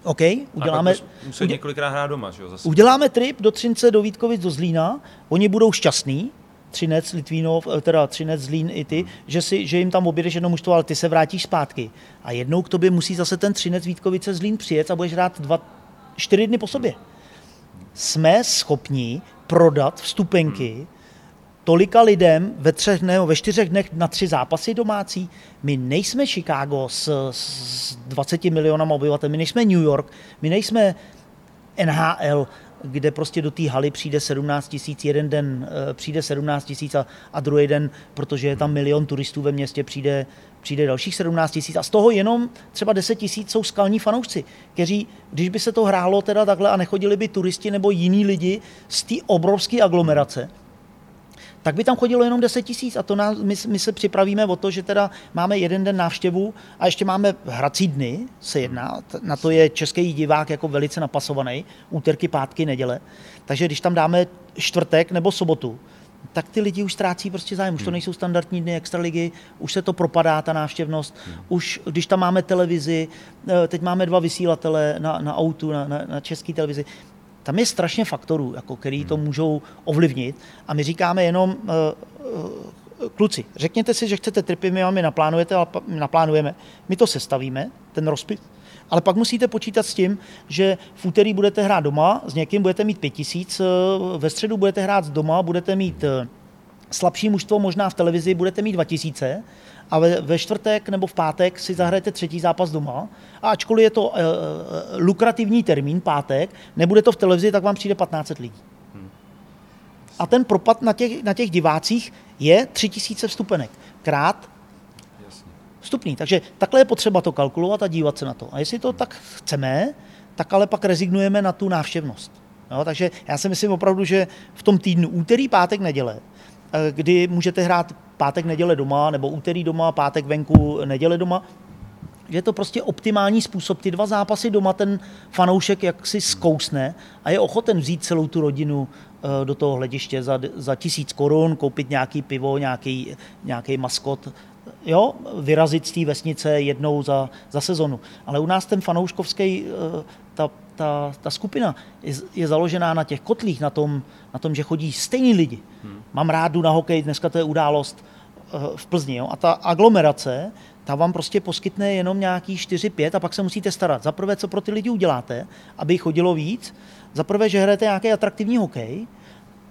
OK, uděláme... Musí několikrát hrát doma, že jo? Zase. Uděláme trip do Třince, do Vítkovic, do Zlína, oni budou šťastní, Třinec, Litvínov, eh, teda Třinec, Zlín i ty, že, si, že jim tam objedeš jedno mužstvo, ale ty se vrátíš zpátky. A jednou k tobě musí zase ten Třinec, Vítkovice, Zlín přijet a budeš hrát dva, čtyři dny po sobě. Jsme schopni prodat vstupenky tolika lidem ve třech nebo ve čtyřech dnech na tři zápasy domácí. My nejsme Chicago s, s 20 milionama obyvatel, my nejsme New York, my nejsme NHL, kde prostě do té haly přijde 17 tisíc, jeden den uh, přijde 17 tisíc a, a druhý den, protože je tam milion turistů ve městě, přijde, přijde dalších 17 tisíc. A z toho jenom třeba 10 tisíc jsou skalní fanoušci, kteří, když by se to hrálo teda takhle a nechodili by turisti nebo jiní lidi z té obrovské aglomerace, tak by tam chodilo jenom 10 tisíc a to nás, my, my, se připravíme o to, že teda máme jeden den návštěvu a ještě máme hrací dny, se jedná, na to je český divák jako velice napasovaný, úterky, pátky, neděle. Takže když tam dáme čtvrtek nebo sobotu, tak ty lidi už ztrácí prostě zájem. Už to hmm. nejsou standardní dny extraligy, už se to propadá, ta návštěvnost. Hmm. Už když tam máme televizi, eh, teď máme dva vysílatele na, na autu, na, na, na české televizi, tam je strašně faktorů, jako, který to hmm. můžou ovlivnit a my říkáme jenom, uh, uh, kluci, řekněte si, že chcete tripy, my vám je naplánujete, ale naplánujeme. My to sestavíme, ten rozpis, ale pak musíte počítat s tím, že v úterý budete hrát doma, s někým budete mít pět tisíc, eh, ve středu budete hrát doma, budete mít slabší mužstvo možná v televizi, budete mít 2000 a ve, ve čtvrtek nebo v pátek si zahrajete třetí zápas doma a ačkoliv je to uh, lukrativní termín, pátek, nebude to v televizi, tak vám přijde 15 lidí. Hmm. A ten propad na těch, na těch divácích je 3000 vstupenek. Krát vstupný. Takže takhle je potřeba to kalkulovat a dívat se na to. A jestli to tak chceme, tak ale pak rezignujeme na tu návštěvnost. No, takže já si myslím opravdu, že v tom týdnu úterý, pátek, neděle, kdy můžete hrát pátek, neděle doma, nebo úterý doma, pátek venku, neděle doma. Je to prostě optimální způsob. Ty dva zápasy doma ten fanoušek jak si zkousne a je ochoten vzít celou tu rodinu eh, do toho hlediště za, za tisíc korun, koupit nějaký pivo, nějaký, nějaký maskot, jo, vyrazit z té vesnice jednou za, za sezonu. Ale u nás ten fanouškovský, eh, ta, ta, ta skupina je, je založená na těch kotlích, na tom, na tom že chodí stejní lidi. Hmm. Mám rádu na hokej, dneska to je událost eh, v Plzni. Jo? A ta aglomerace, ta vám prostě poskytne jenom nějaký 4-5 a pak se musíte starat. Za prvé, co pro ty lidi uděláte, aby chodilo víc. Za prvé, že hrajete nějaký atraktivní hokej,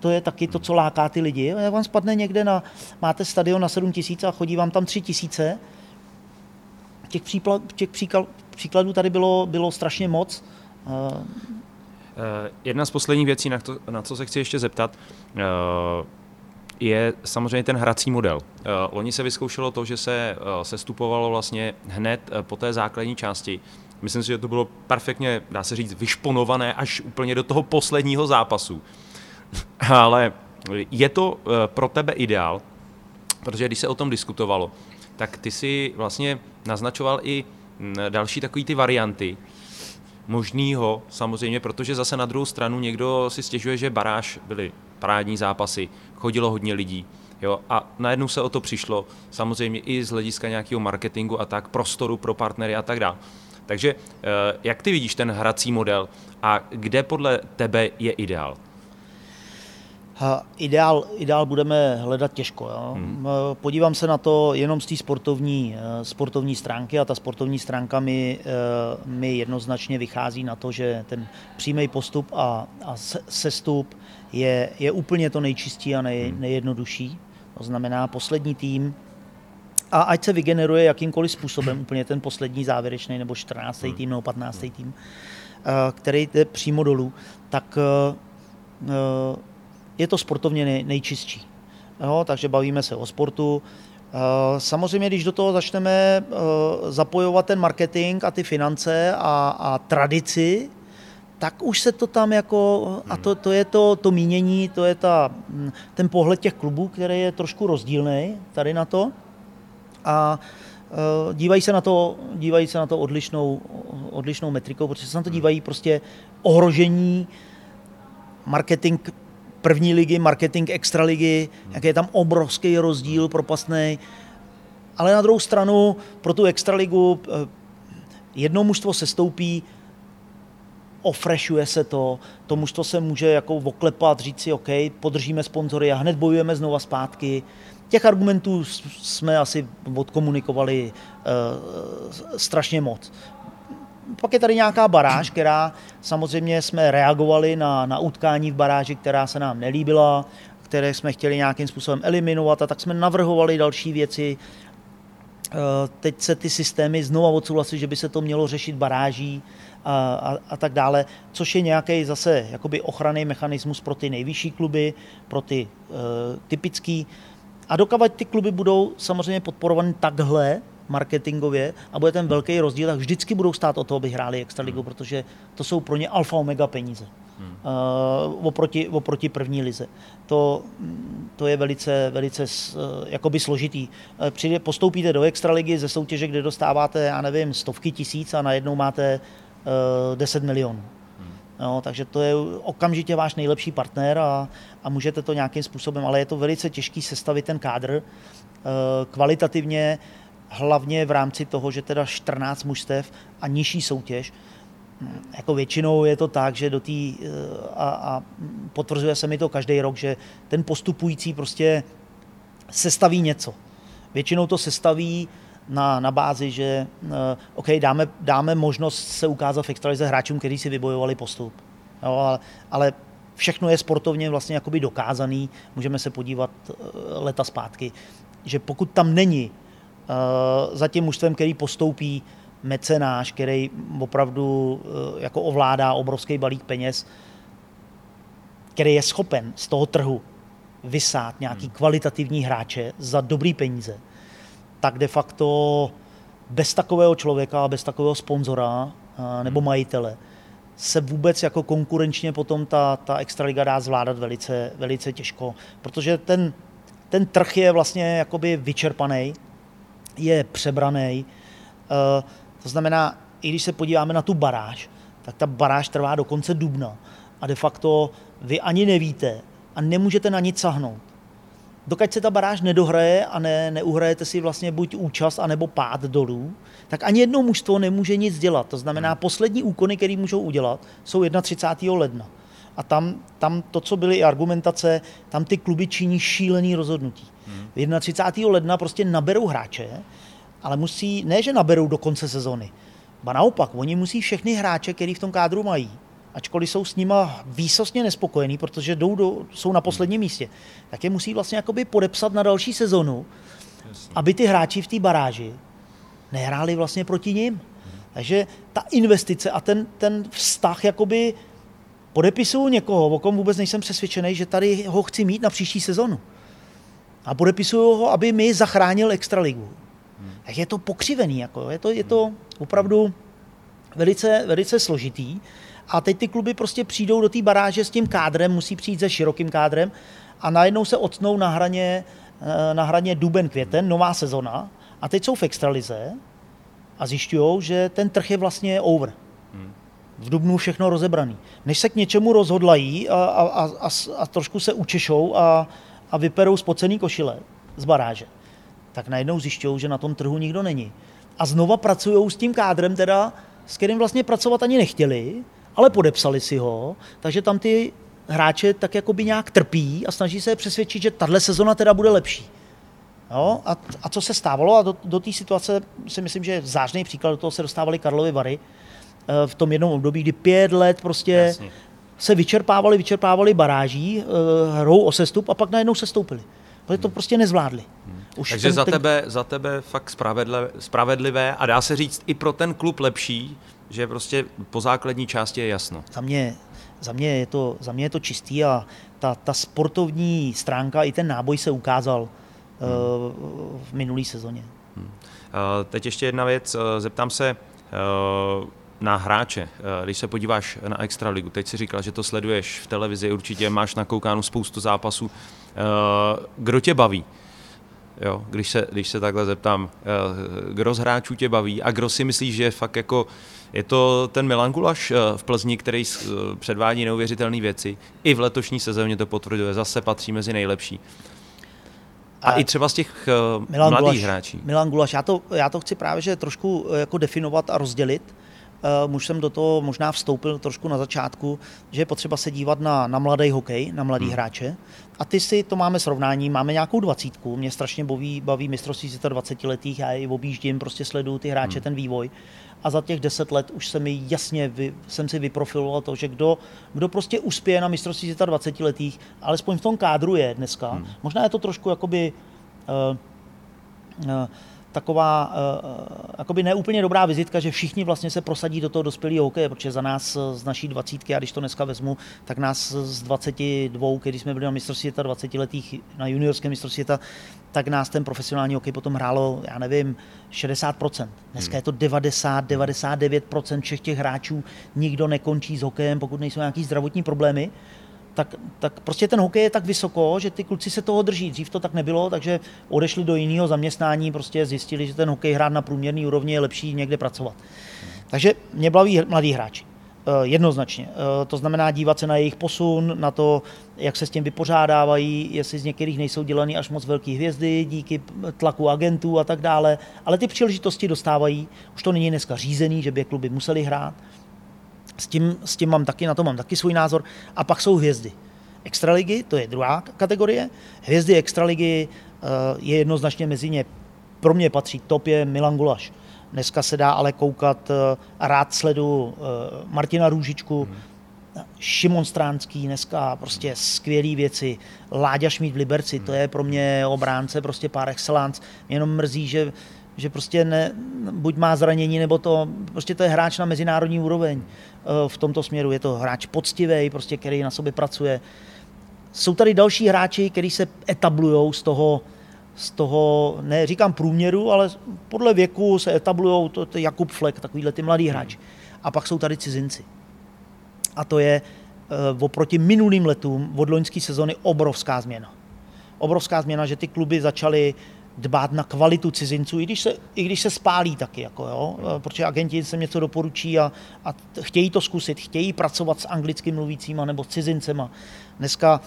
to je taky to, co láká ty lidi. Jak vám spadne někde na, máte stadion na 7 tisíc a chodí vám tam 3 tisíce, těch, přípla, těch příkal, příkladů tady bylo, bylo strašně moc. Uh, Jedna z posledních věcí, na, to, na co se chci ještě zeptat, uh, je samozřejmě ten hrací model. Uh, loni se vyzkoušelo to, že se sestupovalo vlastně hned po té základní části. Myslím si, že to bylo perfektně, dá se říct, vyšponované až úplně do toho posledního zápasu. Ale je to pro tebe ideál, protože když se o tom diskutovalo, tak ty si vlastně naznačoval i mm, další takové ty varianty, možného, samozřejmě, protože zase na druhou stranu někdo si stěžuje, že baráž byly parádní zápasy, chodilo hodně lidí, jo, a najednou se o to přišlo, samozřejmě i z hlediska nějakého marketingu a tak, prostoru pro partnery a tak dále. Takže eh, jak ty vidíš ten hrací model a kde podle tebe je ideál? Ideál, ideál budeme hledat těžko. Jo? Hmm. Podívám se na to jenom z té sportovní, eh, sportovní stránky a ta sportovní stránka mi, eh, mi jednoznačně vychází na to, že ten přímý postup a, a sestup je, je úplně to nejčistší a nej, hmm. nejjednodušší. To znamená poslední tým, a ať se vygeneruje jakýmkoliv způsobem úplně ten poslední závěrečný nebo 14. Hmm. tým nebo 15. Hmm. tým, který jde přímo dolů, tak je to sportovně nej, nejčistší. Jo, takže bavíme se o sportu. Eh, samozřejmě, když do toho začneme eh, zapojovat ten marketing a ty finance a, a tradici, tak už se to tam jako, a to, to je to, to mínění, to je ta, hm, ten pohled těch klubů, který je trošku rozdílný tady na to. A eh, dívají se na to, dívají se na to odlišnou, odlišnou metrikou, protože se na to dívají prostě ohrožení, marketing první ligy, marketing extraligy, jak je tam obrovský rozdíl propastný. Ale na druhou stranu pro tu extraligu eh, jedno mužstvo se stoupí, ofreshuje se to, to mužstvo se může jako oklepat, říct si, OK, podržíme sponzory a hned bojujeme znova zpátky. Těch argumentů jsme asi odkomunikovali uh, strašně moc. Pak je tady nějaká baráž, která samozřejmě jsme reagovali na, na utkání v baráži, která se nám nelíbila, které jsme chtěli nějakým způsobem eliminovat a tak jsme navrhovali další věci. Eh, teď se ty systémy znova odsouhlasí, že by se to mělo řešit baráží a, a, a tak dále, což je nějaký zase jakoby ochranný mechanismus pro ty nejvyšší kluby, pro ty uh, typický. A dokud ty kluby budou samozřejmě podporovaný takhle, marketingově a bude ten velký rozdíl, tak vždycky budou stát o to, aby hráli Extraligu, hmm. protože to jsou pro ně alfa omega peníze. Hmm. Uh, oproti, oproti první lize. To, to je velice, velice uh, jakoby složitý. Uh, přijde, postoupíte do extraligy ze soutěže, kde dostáváte, já nevím, stovky tisíc a najednou máte uh, 10 milionů. No, takže to je okamžitě váš nejlepší partner a, a můžete to nějakým způsobem, ale je to velice těžký sestavit ten kádr. Kvalitativně hlavně v rámci toho, že teda 14 mužstev a nižší soutěž, jako většinou je to tak, že do tý, eh, a, a potvrzuje se mi to každý rok, že ten postupující prostě sestaví něco. Většinou to sestaví na, na bázi, že uh, OK, dáme, dáme možnost se ukázat v extralize hráčům, kteří si vybojovali postup. Jo, ale, ale všechno je sportovně vlastně jakoby dokázaný. Můžeme se podívat uh, leta zpátky, že pokud tam není za tím mužstvem, který postoupí, mecenáš, který opravdu eh, jako ovládá obrovský balík peněz, který je schopen z toho trhu vysát nějaký hmm. kvalitativní hráče za dobrý peníze, tak de facto bez takového člověka, bez takového sponzora eh, nebo hmm. majitele se vůbec jako konkurenčně potom ta, ta extraliga dá zvládat velice, velice těžko, protože ten, ten trh je vlastně jakoby vyčerpaný, je přebraný. Uh, to znamená, i když se podíváme na tu baráž, tak ta baráž trvá do konce dubna a de facto vy ani nevíte a nemůžete na nic sahnout. Dokud se ta baráž nedohraje a ne, neuhrajete si vlastně buď účast, anebo pád dolů, tak ani jedno mužstvo nemůže nic dělat. To znamená, hmm. poslední úkony, které můžou udělat, jsou 31. ledna. A tam, tam to, co byly i argumentace, tam ty kluby činí šílený rozhodnutí. Hmm. 31. ledna prostě naberou hráče, ale musí, ne že naberou do konce sezony, ba naopak, oni musí všechny hráče, který v tom kádru mají, ačkoliv jsou s nima výsostně nespokojení, protože jdou do, jsou na posledním místě, tak je musí vlastně jakoby podepsat na další sezonu, Jasně. aby ty hráči v té baráži nehráli vlastně proti ním. Hmm. Takže ta investice a ten, ten vztah jakoby podepisuju někoho, o kom vůbec nejsem přesvědčený, že tady ho chci mít na příští sezonu. A podepisuju ho, aby mi zachránil extraligu tak je to pokřivený. Jako, je, to, je to opravdu velice, velice složitý. A teď ty kluby prostě přijdou do té baráže s tím kádrem, musí přijít se širokým kádrem a najednou se ocnou na hraně, eh, na hraně duben, květen, nová sezona. A teď jsou v extralize a zjišťují, že ten trh je vlastně over. V Dubnu všechno rozebraný. Než se k něčemu rozhodlají a, a, a, a trošku se učešou a, a vyperou spocený košile z baráže, tak najednou zjišťují, že na tom trhu nikdo není. A znova pracují s tím kádrem, teda, s kterým vlastně pracovat ani nechtěli, ale podepsali si ho, takže tam ty hráče tak jakoby nějak trpí a snaží se je přesvědčit, že tahle sezona teda bude lepší. Jo? A, a co se stávalo? A do, do té situace si myslím, že zářný příklad, do toho se dostávali Karlovy Vary v tom jednom období, kdy pět let prostě Jasně. se vyčerpávali, vyčerpávali baráží, eh, hrou o sestup a pak najednou se stoupili. Protože to prostě nezvládli. Hmm. Už Takže ten, za, tebe, za tebe fakt spravedlivé, spravedlivé a dá se říct i pro ten klub lepší, že prostě po základní části je jasno. Za mě, za mě, je, to, za mě je to čistý a ta, ta sportovní stránka i ten náboj se ukázal hmm. uh, v minulý sezóně. Hmm. Uh, teď ještě jedna věc, uh, zeptám se, uh, na hráče, když se podíváš na Extraligu, teď si říkal, že to sleduješ v televizi, určitě máš nakoukánu spoustu zápasů. Kdo tě baví? Jo, když, se, když se takhle zeptám, eh, kdo z hráčů tě baví a kdo si myslíš, že fakt jako je to ten Milan Gulaš eh, v Plzni, který eh, předvádí neuvěřitelné věci. I v letošní sezóně to potvrduje, zase patří mezi nejlepší. A, a i třeba z těch Milan mladých Gulaš, hráčů. Milan Gulaš, já to, já to chci právě že trošku jako definovat a rozdělit, už jsem do toho možná vstoupil trošku na začátku, že je potřeba se dívat na, na mladý hokej, na mladý hmm. hráče. A ty si to máme srovnání, máme nějakou dvacítku, mě strašně baví, baví mistrovství světa 20 letých, já i objíždím, prostě sleduju ty hráče, hmm. ten vývoj. A za těch deset let už se mi jasně, vy, jsem si vyprofiloval to, že kdo, kdo prostě uspěje na mistrovství světa 20 letých, alespoň v tom kádru je dneska. Hmm. Možná je to trošku jakoby uh, uh, taková uh, jakoby neúplně dobrá vizitka, že všichni vlastně se prosadí do toho dospělého hokeje, protože za nás z naší dvacítky, a když to dneska vezmu, tak nás z 22, když jsme byli na mistrovství světa 20 letých, na juniorském mistrovství světa, tak nás ten profesionální hokej potom hrálo, já nevím, 60%. Dneska hmm. je to 90, 99% všech těch hráčů, nikdo nekončí s hokejem, pokud nejsou nějaký zdravotní problémy tak, tak prostě ten hokej je tak vysoko, že ty kluci se toho drží. Dřív to tak nebylo, takže odešli do jiného zaměstnání, prostě zjistili, že ten hokej hrát na průměrný úrovni je lepší někde pracovat. Takže mě baví mladí hráči. Eh, jednoznačně. Eh, to znamená dívat se na jejich posun, na to, jak se s tím vypořádávají, jestli z některých nejsou dělaný až moc velké hvězdy díky tlaku agentů a tak dále. Ale ty příležitosti dostávají. Už to není dneska řízený, že by kluby museli hrát. S tím, s tím mám taky, na to mám taky svůj názor. A pak jsou hvězdy. Extraligy, to je druhá kategorie. Hvězdy extraligy eh, je jednoznačně mezi ně. Pro mě patří top je Milan Gulaš. Dneska se dá ale koukat eh, a rád sledu eh, Martina Růžičku, hmm. Šimon Stránský, dneska prostě skvělé věci. Láďa Šmíd v Liberci, to je pro mě obránce prostě par excellence. Mě jenom mrzí, že že prostě ne, buď má zranění, nebo to, prostě to je hráč na mezinárodní úroveň. Eh, v tomto směru je to hráč poctivý, prostě, který na sobě pracuje. Jsou tady další hráči, kteří se etablují z toho, z toho, ne říkám průměru, ale podle věku se etablují, to, to Jakub Flek, takovýhle ty mladý hráč. A pak jsou tady cizinci. A to je uh, oproti minulým letům od loňské sezony obrovská změna. Obrovská změna, že ty kluby začaly dbát na kvalitu cizinců, i když se, i když se spálí taky, jako jo, eh, protože agenti se něco doporučí a, a chtějí to zkusit, chtějí pracovat s anglicky mluvícíma nebo s cizincema. Dneska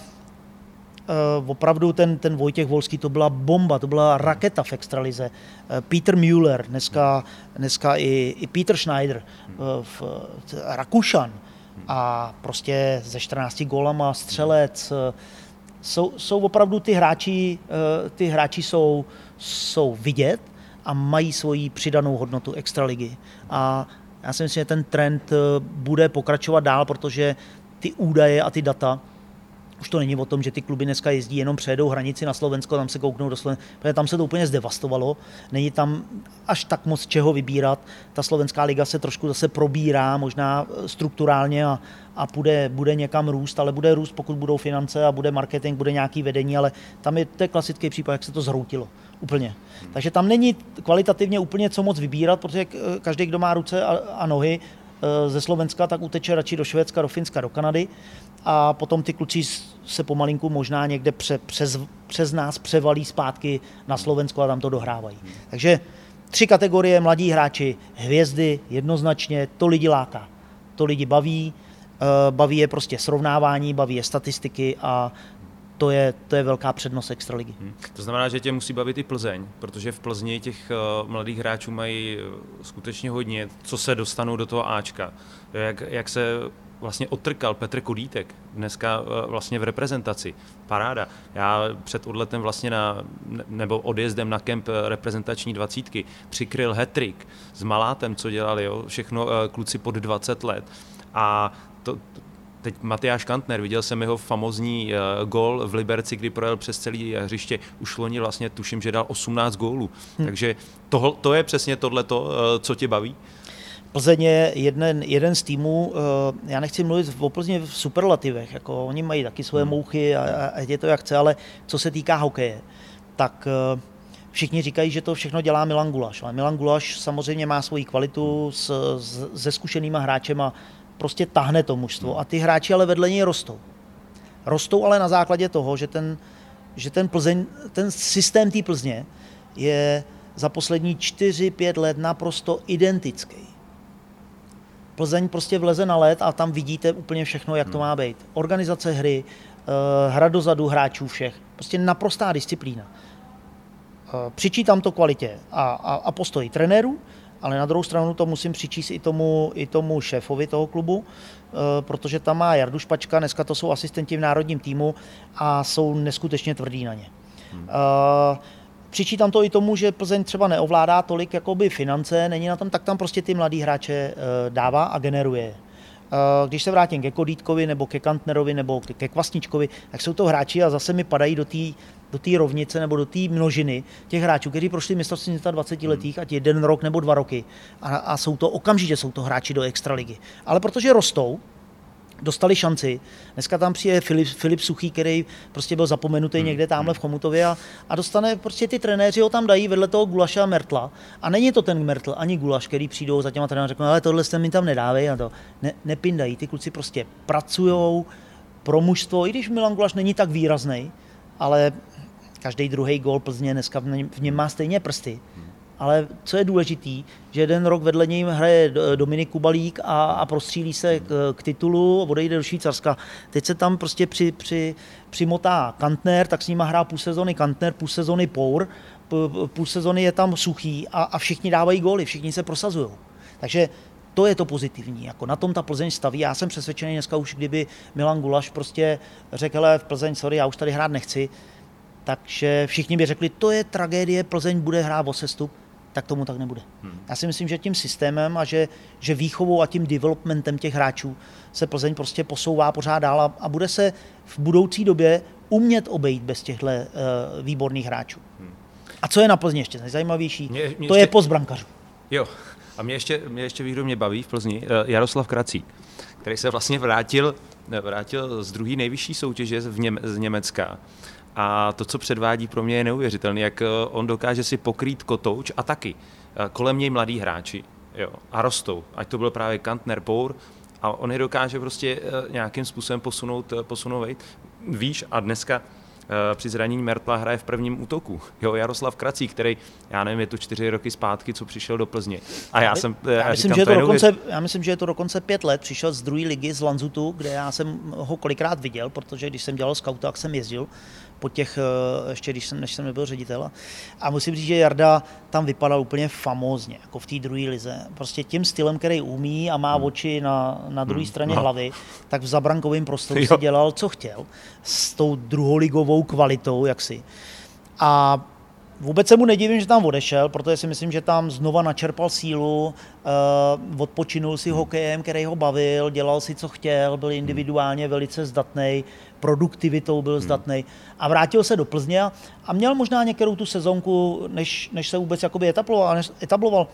uh, opravdu ten, ten Vojtěch Volský, to byla bomba, to byla raketa v extralize. Uh, Peter Müller, dneska, dneska i, i Peter Schneider, uh, v, Rakušan. A prostě ze 14 gólama střelec, uh, jsou, jsou opravdu ty hráči, ty hráči jsou, jsou vidět a mají svoji přidanou hodnotu extraligy. A já si myslím, že ten trend eh, bude pokračovat dál, protože ty údaje a ty data už to není o tom, že ty kluby dneska jezdí jenom přejedou hranici na Slovensko, tam se kouknou do Slovenska, protože tam se to úplně zdevastovalo, není tam až tak moc čeho vybírat. Ta slovenská liga se trošku zase probírá, možná eh, strukturálně a, a bude, bude někam růst, ale bude růst, pokud budou finance a bude marketing, bude nějaký vedení, ale tam je to je klasický případ, jak se to zhroutilo. Úplně. Takže tam není kvalitativně úplně co moc vybírat, protože každý, kdo má ruce a, a nohy, Eh, ze Slovenska, tak uteče radši do Švédska, do Finska, do Kanady a potom ty kluci se pomalinku možná někde pře, přes, přes nás převalí zpátky na Slovensko a tam to dohrávají. Takže tři kategorie mladí hráči, hvězdy jednoznačně, to lidi láká, to lidi baví, eh, baví je prostě srovnávání, baví je statistiky a to je, to je velká přednost extraligy. Hmm. To znamená, že tě musí bavit i Plzeň, protože v Plzni těch uh, mladých hráčů mají uh, skutečně hodně, co se dostanou do toho Ačka. Jak, jak se vlastně otrkal Petr Kodítek dneska uh, vlastně v reprezentaci. Paráda. Já před odletem vlastně na, nebo odjezdem na kemp reprezentační dvacítky přikryl hetrik s Malátem, co dělali, jo? všechno kluci pod 20 let. A teď Matyáš Kantner, viděl jsem jeho famozní uh, gol v Liberci, kdy projel přes celý hřiště, už loni vlastně tuším, že dal 18 gólů. Hmm. Takže to, to je přesně tohleto, uh, co tě baví? Plzeň je jeden, jeden z týmů, uh, já nechci mluvit o Plzně v superlativech, jako oni mají taky svoje hmm. mouchy a, a je to jak chce, ale co se týká hokeje, tak uh, všichni říkají, že to všechno dělá Milan Gulaš. Ale Milan Gulaš samozřejmě má svoji kvalitu s, s, se zkušenýma hráčema, prostě tahne to mužstvo a ty hráči ale vedle něj rostou. Rostou ale na základě toho, že ten, že ten, Plzeň, ten systém té Plzně je za poslední 4-5 let naprosto identický. Plzeň prostě vleze na let a tam vidíte úplně všechno, jak to hmm. má být. Organizace hry, eh, hra dozadu hráčů všech, prostě naprostá disciplína. Eh, přičítám to kvalitě a, a, a postoji trenérů, ale na druhou stranu to musím přičíst i tomu, i tomu šéfovi toho klubu, eh, protože tam má Jardu Špačka, dneska to jsou asistenti v národním týmu a jsou neskutečně tvrdí na ně. Hmm. Přičítám to i tomu, že Plzeň třeba neovládá tolik jakoby finance, není na tom, tak tam prostě ty mladý hráče dává a generuje. Když se vrátím ke Kodítkovi nebo ke Kantnerovi nebo ke Kvasničkovi, tak jsou to hráči a zase mi padají do té do té rovnice nebo do té množiny těch hráčů, kteří prošli mistrovství světa 20 letých, ať jeden rok nebo dva roky. A, a jsou to okamžitě jsou to hráči do extraligy. Ale protože rostou, dostali šanci. Dneska tam přijde Filip, Filip Suchý, který prostě byl zapomenutý hmm. někde tamhle v Chomutově a, a dostane prostě ty trenéři ho tam dají vedle toho Gulaše a Mertla. A není to ten Mertl ani Gulaš, který přijdou za těma trenéry a řeknou, ale tohle jste mi tam nedávej a to. Ne, nepindají, ty kluci prostě pracujou pro mužstvo, i když Milan Gulaš není tak výrazný, ale každý druhý gol Plzně dneska v něm má stejně prsty. Ale co je důležitý, že jeden rok vedle něj hraje Dominik Kubalík a, a prostřílí se k, k titulu, odejde do Švýcarska. Teď se tam prostě při, při, přimotá Kantner, tak s ním hrá půl sezony Kantner, půl sezony Pour, půl sezony je tam suchý a, a všichni dávají góly, všichni se prosazují. Takže to je to pozitivní. Jako na tom ta Plzeň staví. Já jsem přesvědčený dneska už, kdyby Milan Gulaš prostě řekl, v Plzeň, sorry, já už tady hrát nechci, takže všichni by řekli, to je tragédie, Plzeň bude hrát o sestup, tak tomu tak nebude. Hmm. Já si myslím, že tím systémem a že, že výchovou a tím developmentem těch hráčů se Plzeň prostě posouvá pořád dál a, a bude se v budoucí době umět obejít bez těchto uh, výborných hráčů. Hmm. A co je na Plzni ještě nejzajímavější, mě, mě to ještě... je post brankařů. Jo, a mě ještě, mě ještě výhru mě baví v Plzni uh, Jaroslav Krací, který se vlastně vrátil, vrátil z druhé nejvyšší soutěže v Něm, z Německa a to, co předvádí pro mě je neuvěřitelné, jak eh, on dokáže si pokrýt kotouč a taky eh, kolem něj mladí hráči jo, a rostou. Ať to byl právě Kantner, Pour, a on je dokáže prostě eh, nějakým způsobem posunout, posunout výš a dneska při zranění Mertla hraje v prvním útoku. Jo, Jaroslav Krací, který, já nevím, je to čtyři roky zpátky, co přišel do Plzně. A já, jsem, já, já myslím, říkám, že je to, to dokonce, já myslím, že je to dokonce pět let. Přišel z druhé ligy z Lanzutu, kde já jsem ho kolikrát viděl, protože když jsem dělal scout, tak jsem jezdil po těch, eh, ještě když jsem, než jsem nebyl ředitel. A musím říct, že Jarda tam vypadal úplně famózně, jako v té druhé lize. Prostě tím stylem, který umí a má hmm. oči na, na druhé hmm. straně no. hlavy, tak v zabrankovém prostoru jo. si dělal, co chtěl, s tou druholigovou kvalitou, jaksi. A Vůbec se mu nedivím, že tam odešel, protože si myslím, že tam znova načerpal sílu, uh, odpočinul si hokejem, který ho bavil, dělal si, co chtěl, byl individuálně velice zdatný, produktivitou byl hmm. zdatný a vrátil se do Plzně a měl možná některou tu sezonku, než, než se vůbec jakoby etabloval, etabloval.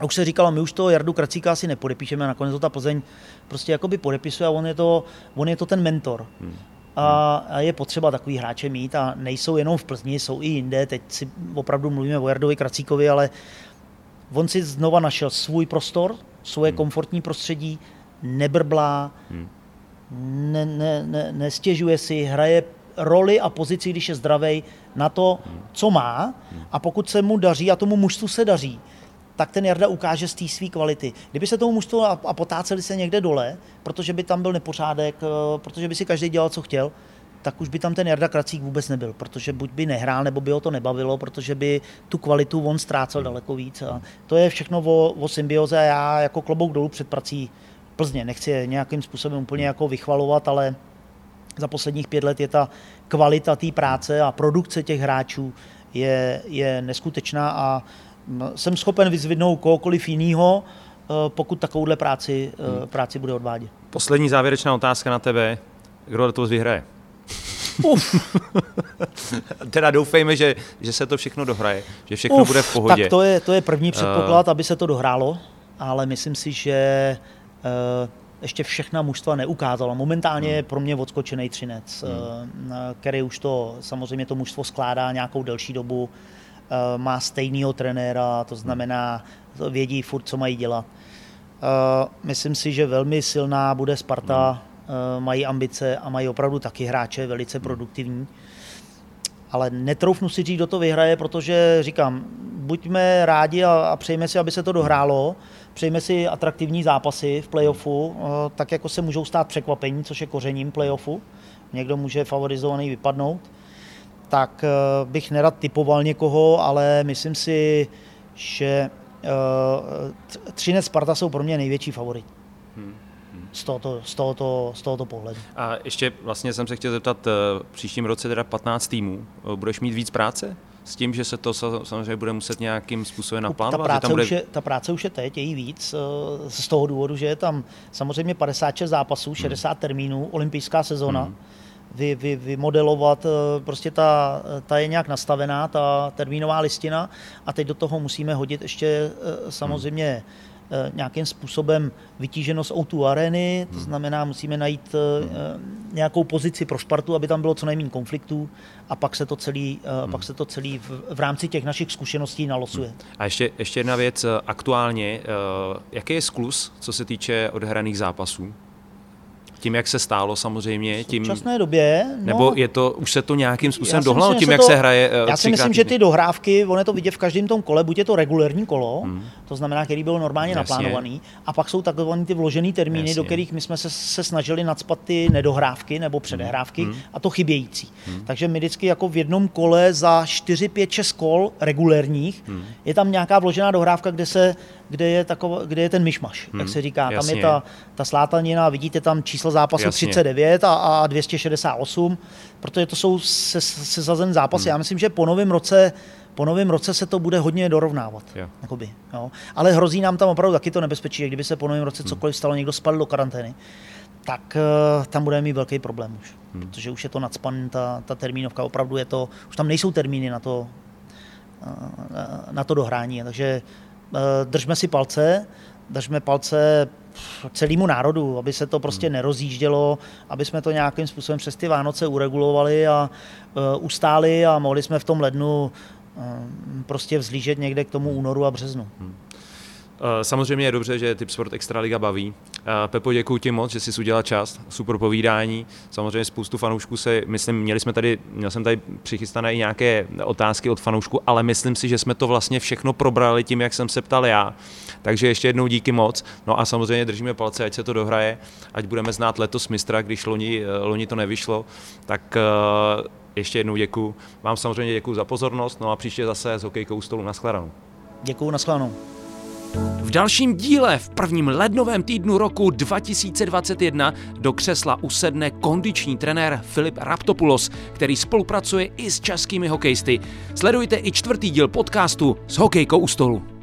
A už se říkalo, my už to Jardu Kracíka asi nepodepíšeme, nakonec to ta Plzeň prostě jakoby podepisuje a on je to, on je to ten mentor. Hmm a je potřeba takový hráče mít a nejsou jenom v Plzni, jsou i jinde. Teď si opravdu mluvíme o Jardovi Kracíkovi, ale on si znova našel svůj prostor, svoje hmm. komfortní prostředí, nebrblá, hmm. Ne, ne, ne, nestěžuje si, hraje roli a pozici, když je zdravý, na to, co má a pokud se mu daří a tomu mužstvu se daří, tak ten Jarda ukáže z té své kvality. Kdyby se tomu mužstvo a potáceli se někde dole, protože by tam byl nepořádek, eh, protože by si každý dělal, co chtěl, tak už by tam ten Jarda Kracík vůbec nebyl, protože buď by nehrál, nebo by ho to nebavilo, protože by tu kvalitu on ztrácel daleko víc. A to je všechno o, o symbioze a já jako klobouk dolů před prací Plzně. Nechci je nějakým způsobem úplně jako vychvalovat, ale za posledních pět let je ta kvalita té práce a produkce těch hráčů je, je neskutečná a No, jsem schopen vyzvidnout kohokoliv jiného, eh, pokud takovouhle práci, eh, hmm. práci bude odvádět. Poslední závěrečná otázka na tebe. Kdo to vyhraje? Uf. teda doufejme, že, že se to všechno dohraje, že všechno Uf, bude v pohodě. Tak to je, to je první předpoklad, uh... aby se to dohrálo, ale myslím si, že ještě všechna mužstva neukázala. Momentálně hmm. je pro mě odskočený Třinec, hmm. uh, který už to, samozřejmě to mužstvo skládá nějakou delší dobu. Eh, má stejného trenéra, to znamená, vědí furt, co mají dělat. Eh, myslím si, že velmi silná bude Sparta, eh, mají ambice a mají opravdu taky hráče velice produktivní. Ale netroufnu si říct, kdo to vyhraje, protože říkám, buďme rádi a, a přejme si, aby se to dohrálo, přejme si atraktivní zápasy v playoffu, tak jako se můžou stát překvapení, což je kořením playoffu. Někdo může favorizovaný vypadnout tak eh, bych nerad typoval někoho, ale myslím si, že, Třinec Sparta jsou pro mě největší favorit. Hmm z tohoto, z tohoto, z tohoto pohledu. A ještě vlastně jsem se chtěl zeptat, příštím roce teda 15 týmů, budeš mít víc práce? S tím, že se to samozřejmě bude muset nějakým způsobem naplánovat? Ta práce, bude... už, je, ta práce už je teď, je jí víc, eh, z toho důvodu, že je tam samozřejmě 56 zápasů, 60 hmm. termínů, olympijská sezona. Hmm. Vy, vy, vymodelovat, eh, prostě ta, ta je nějak nastavená, ta termínová listina a teď do toho musíme hodit ještě eh, samozřejmě nějakým způsobem vytíženost O2 arény, to hmm. znamená, musíme najít eh, hmm. nějakou pozici pro Spartu, aby tam bylo co nejméně konfliktů a pak se to celý, eh, hmm. pak se to celý v, v rámci těch našich zkušeností nalosuje. A ještě, ještě jedna věc aktuálně, jaký je sklus, co se týče odhraných zápasů? Tím, jak se stálo samozřejmě. Tím, v současné době. No, nebo je to, už se to nějakým způsobem dohnalo tím, jak to, se hraje? Já si myslím, že ty dohrávky, on je to vidět v každém tom kole, buď je to regulérní kolo, hmm. to znamená, který byl normálně Jasně. naplánovaný, a pak jsou takové ty vložené termíny, Jasně. do kterých my jsme se, se snažili nadspat ty nedohrávky nebo předehrávky hmm. a to chybějící. Hmm. Takže my vždycky jako v jednom kole za 4, 5, 6 kol regulérních hmm. je tam nějaká vložená dohrávka, kde se kde je, taková, kde je ten myšmaš, hmm, jak se říká. Jasně. Tam je ta, ta slátanina, vidíte tam číslo zápasu jasně. 39 a, a 268, protože to jsou se, sezazen zápasy. Hmm. Já myslím, že po novém roce po novém roce se to bude hodně dorovnávat. Jo. Jakoby, jo. Ale hrozí nám tam opravdu taky to nebezpečí, že kdyby se po novém roce hmm. cokoliv stalo, někdo spadl do karantény, tak uh, tam budeme mít velký problém už. Hmm. Protože už je to nadspan, ta, ta termínovka, opravdu je to, už tam nejsou termíny na to, uh, na to dohrání. Takže držme si palce, držme palce celému národu, aby se to prostě hmm. nerozjíždělo, aby jsme to nějakým způsobem přes ty Vánoce uregulovali a uh, ustáli a mohli jsme v tom lednu uh, prostě vzlížet někde k tomu únoru a březnu. Hmm. Eh, samozřejmě je dobře, že Typ Sport Extraliga baví. Eh, Pepo, děkuji ti moc, že jsi udělal čas, super povídání. Samozřejmě spoustu fanoušků se, myslím, měli jsme tady, měl jsem tady přichystané i nějaké otázky od fanoušků, ale myslím si, že jsme to vlastně všechno probrali tím, jak jsem se ptal já. Takže ještě jednou díky moc. No a samozřejmě držíme palce, ať se to dohraje, ať budeme znát letos mistra, když loni, eh, loni to nevyšlo. Tak ještě jednou děkuji. Vám samozřejmě děkuji za pozornost, no a příště zase s hokejkou stolu na. Děkuji, na. V dalším díle v prvním lednovém týdnu roku 2021 do křesla usedne kondiční trenér Filip Raptopoulos, který spolupracuje i s českými hokejisty. Sledujte i čtvrtý díl podcastu s hokejkou u stolu.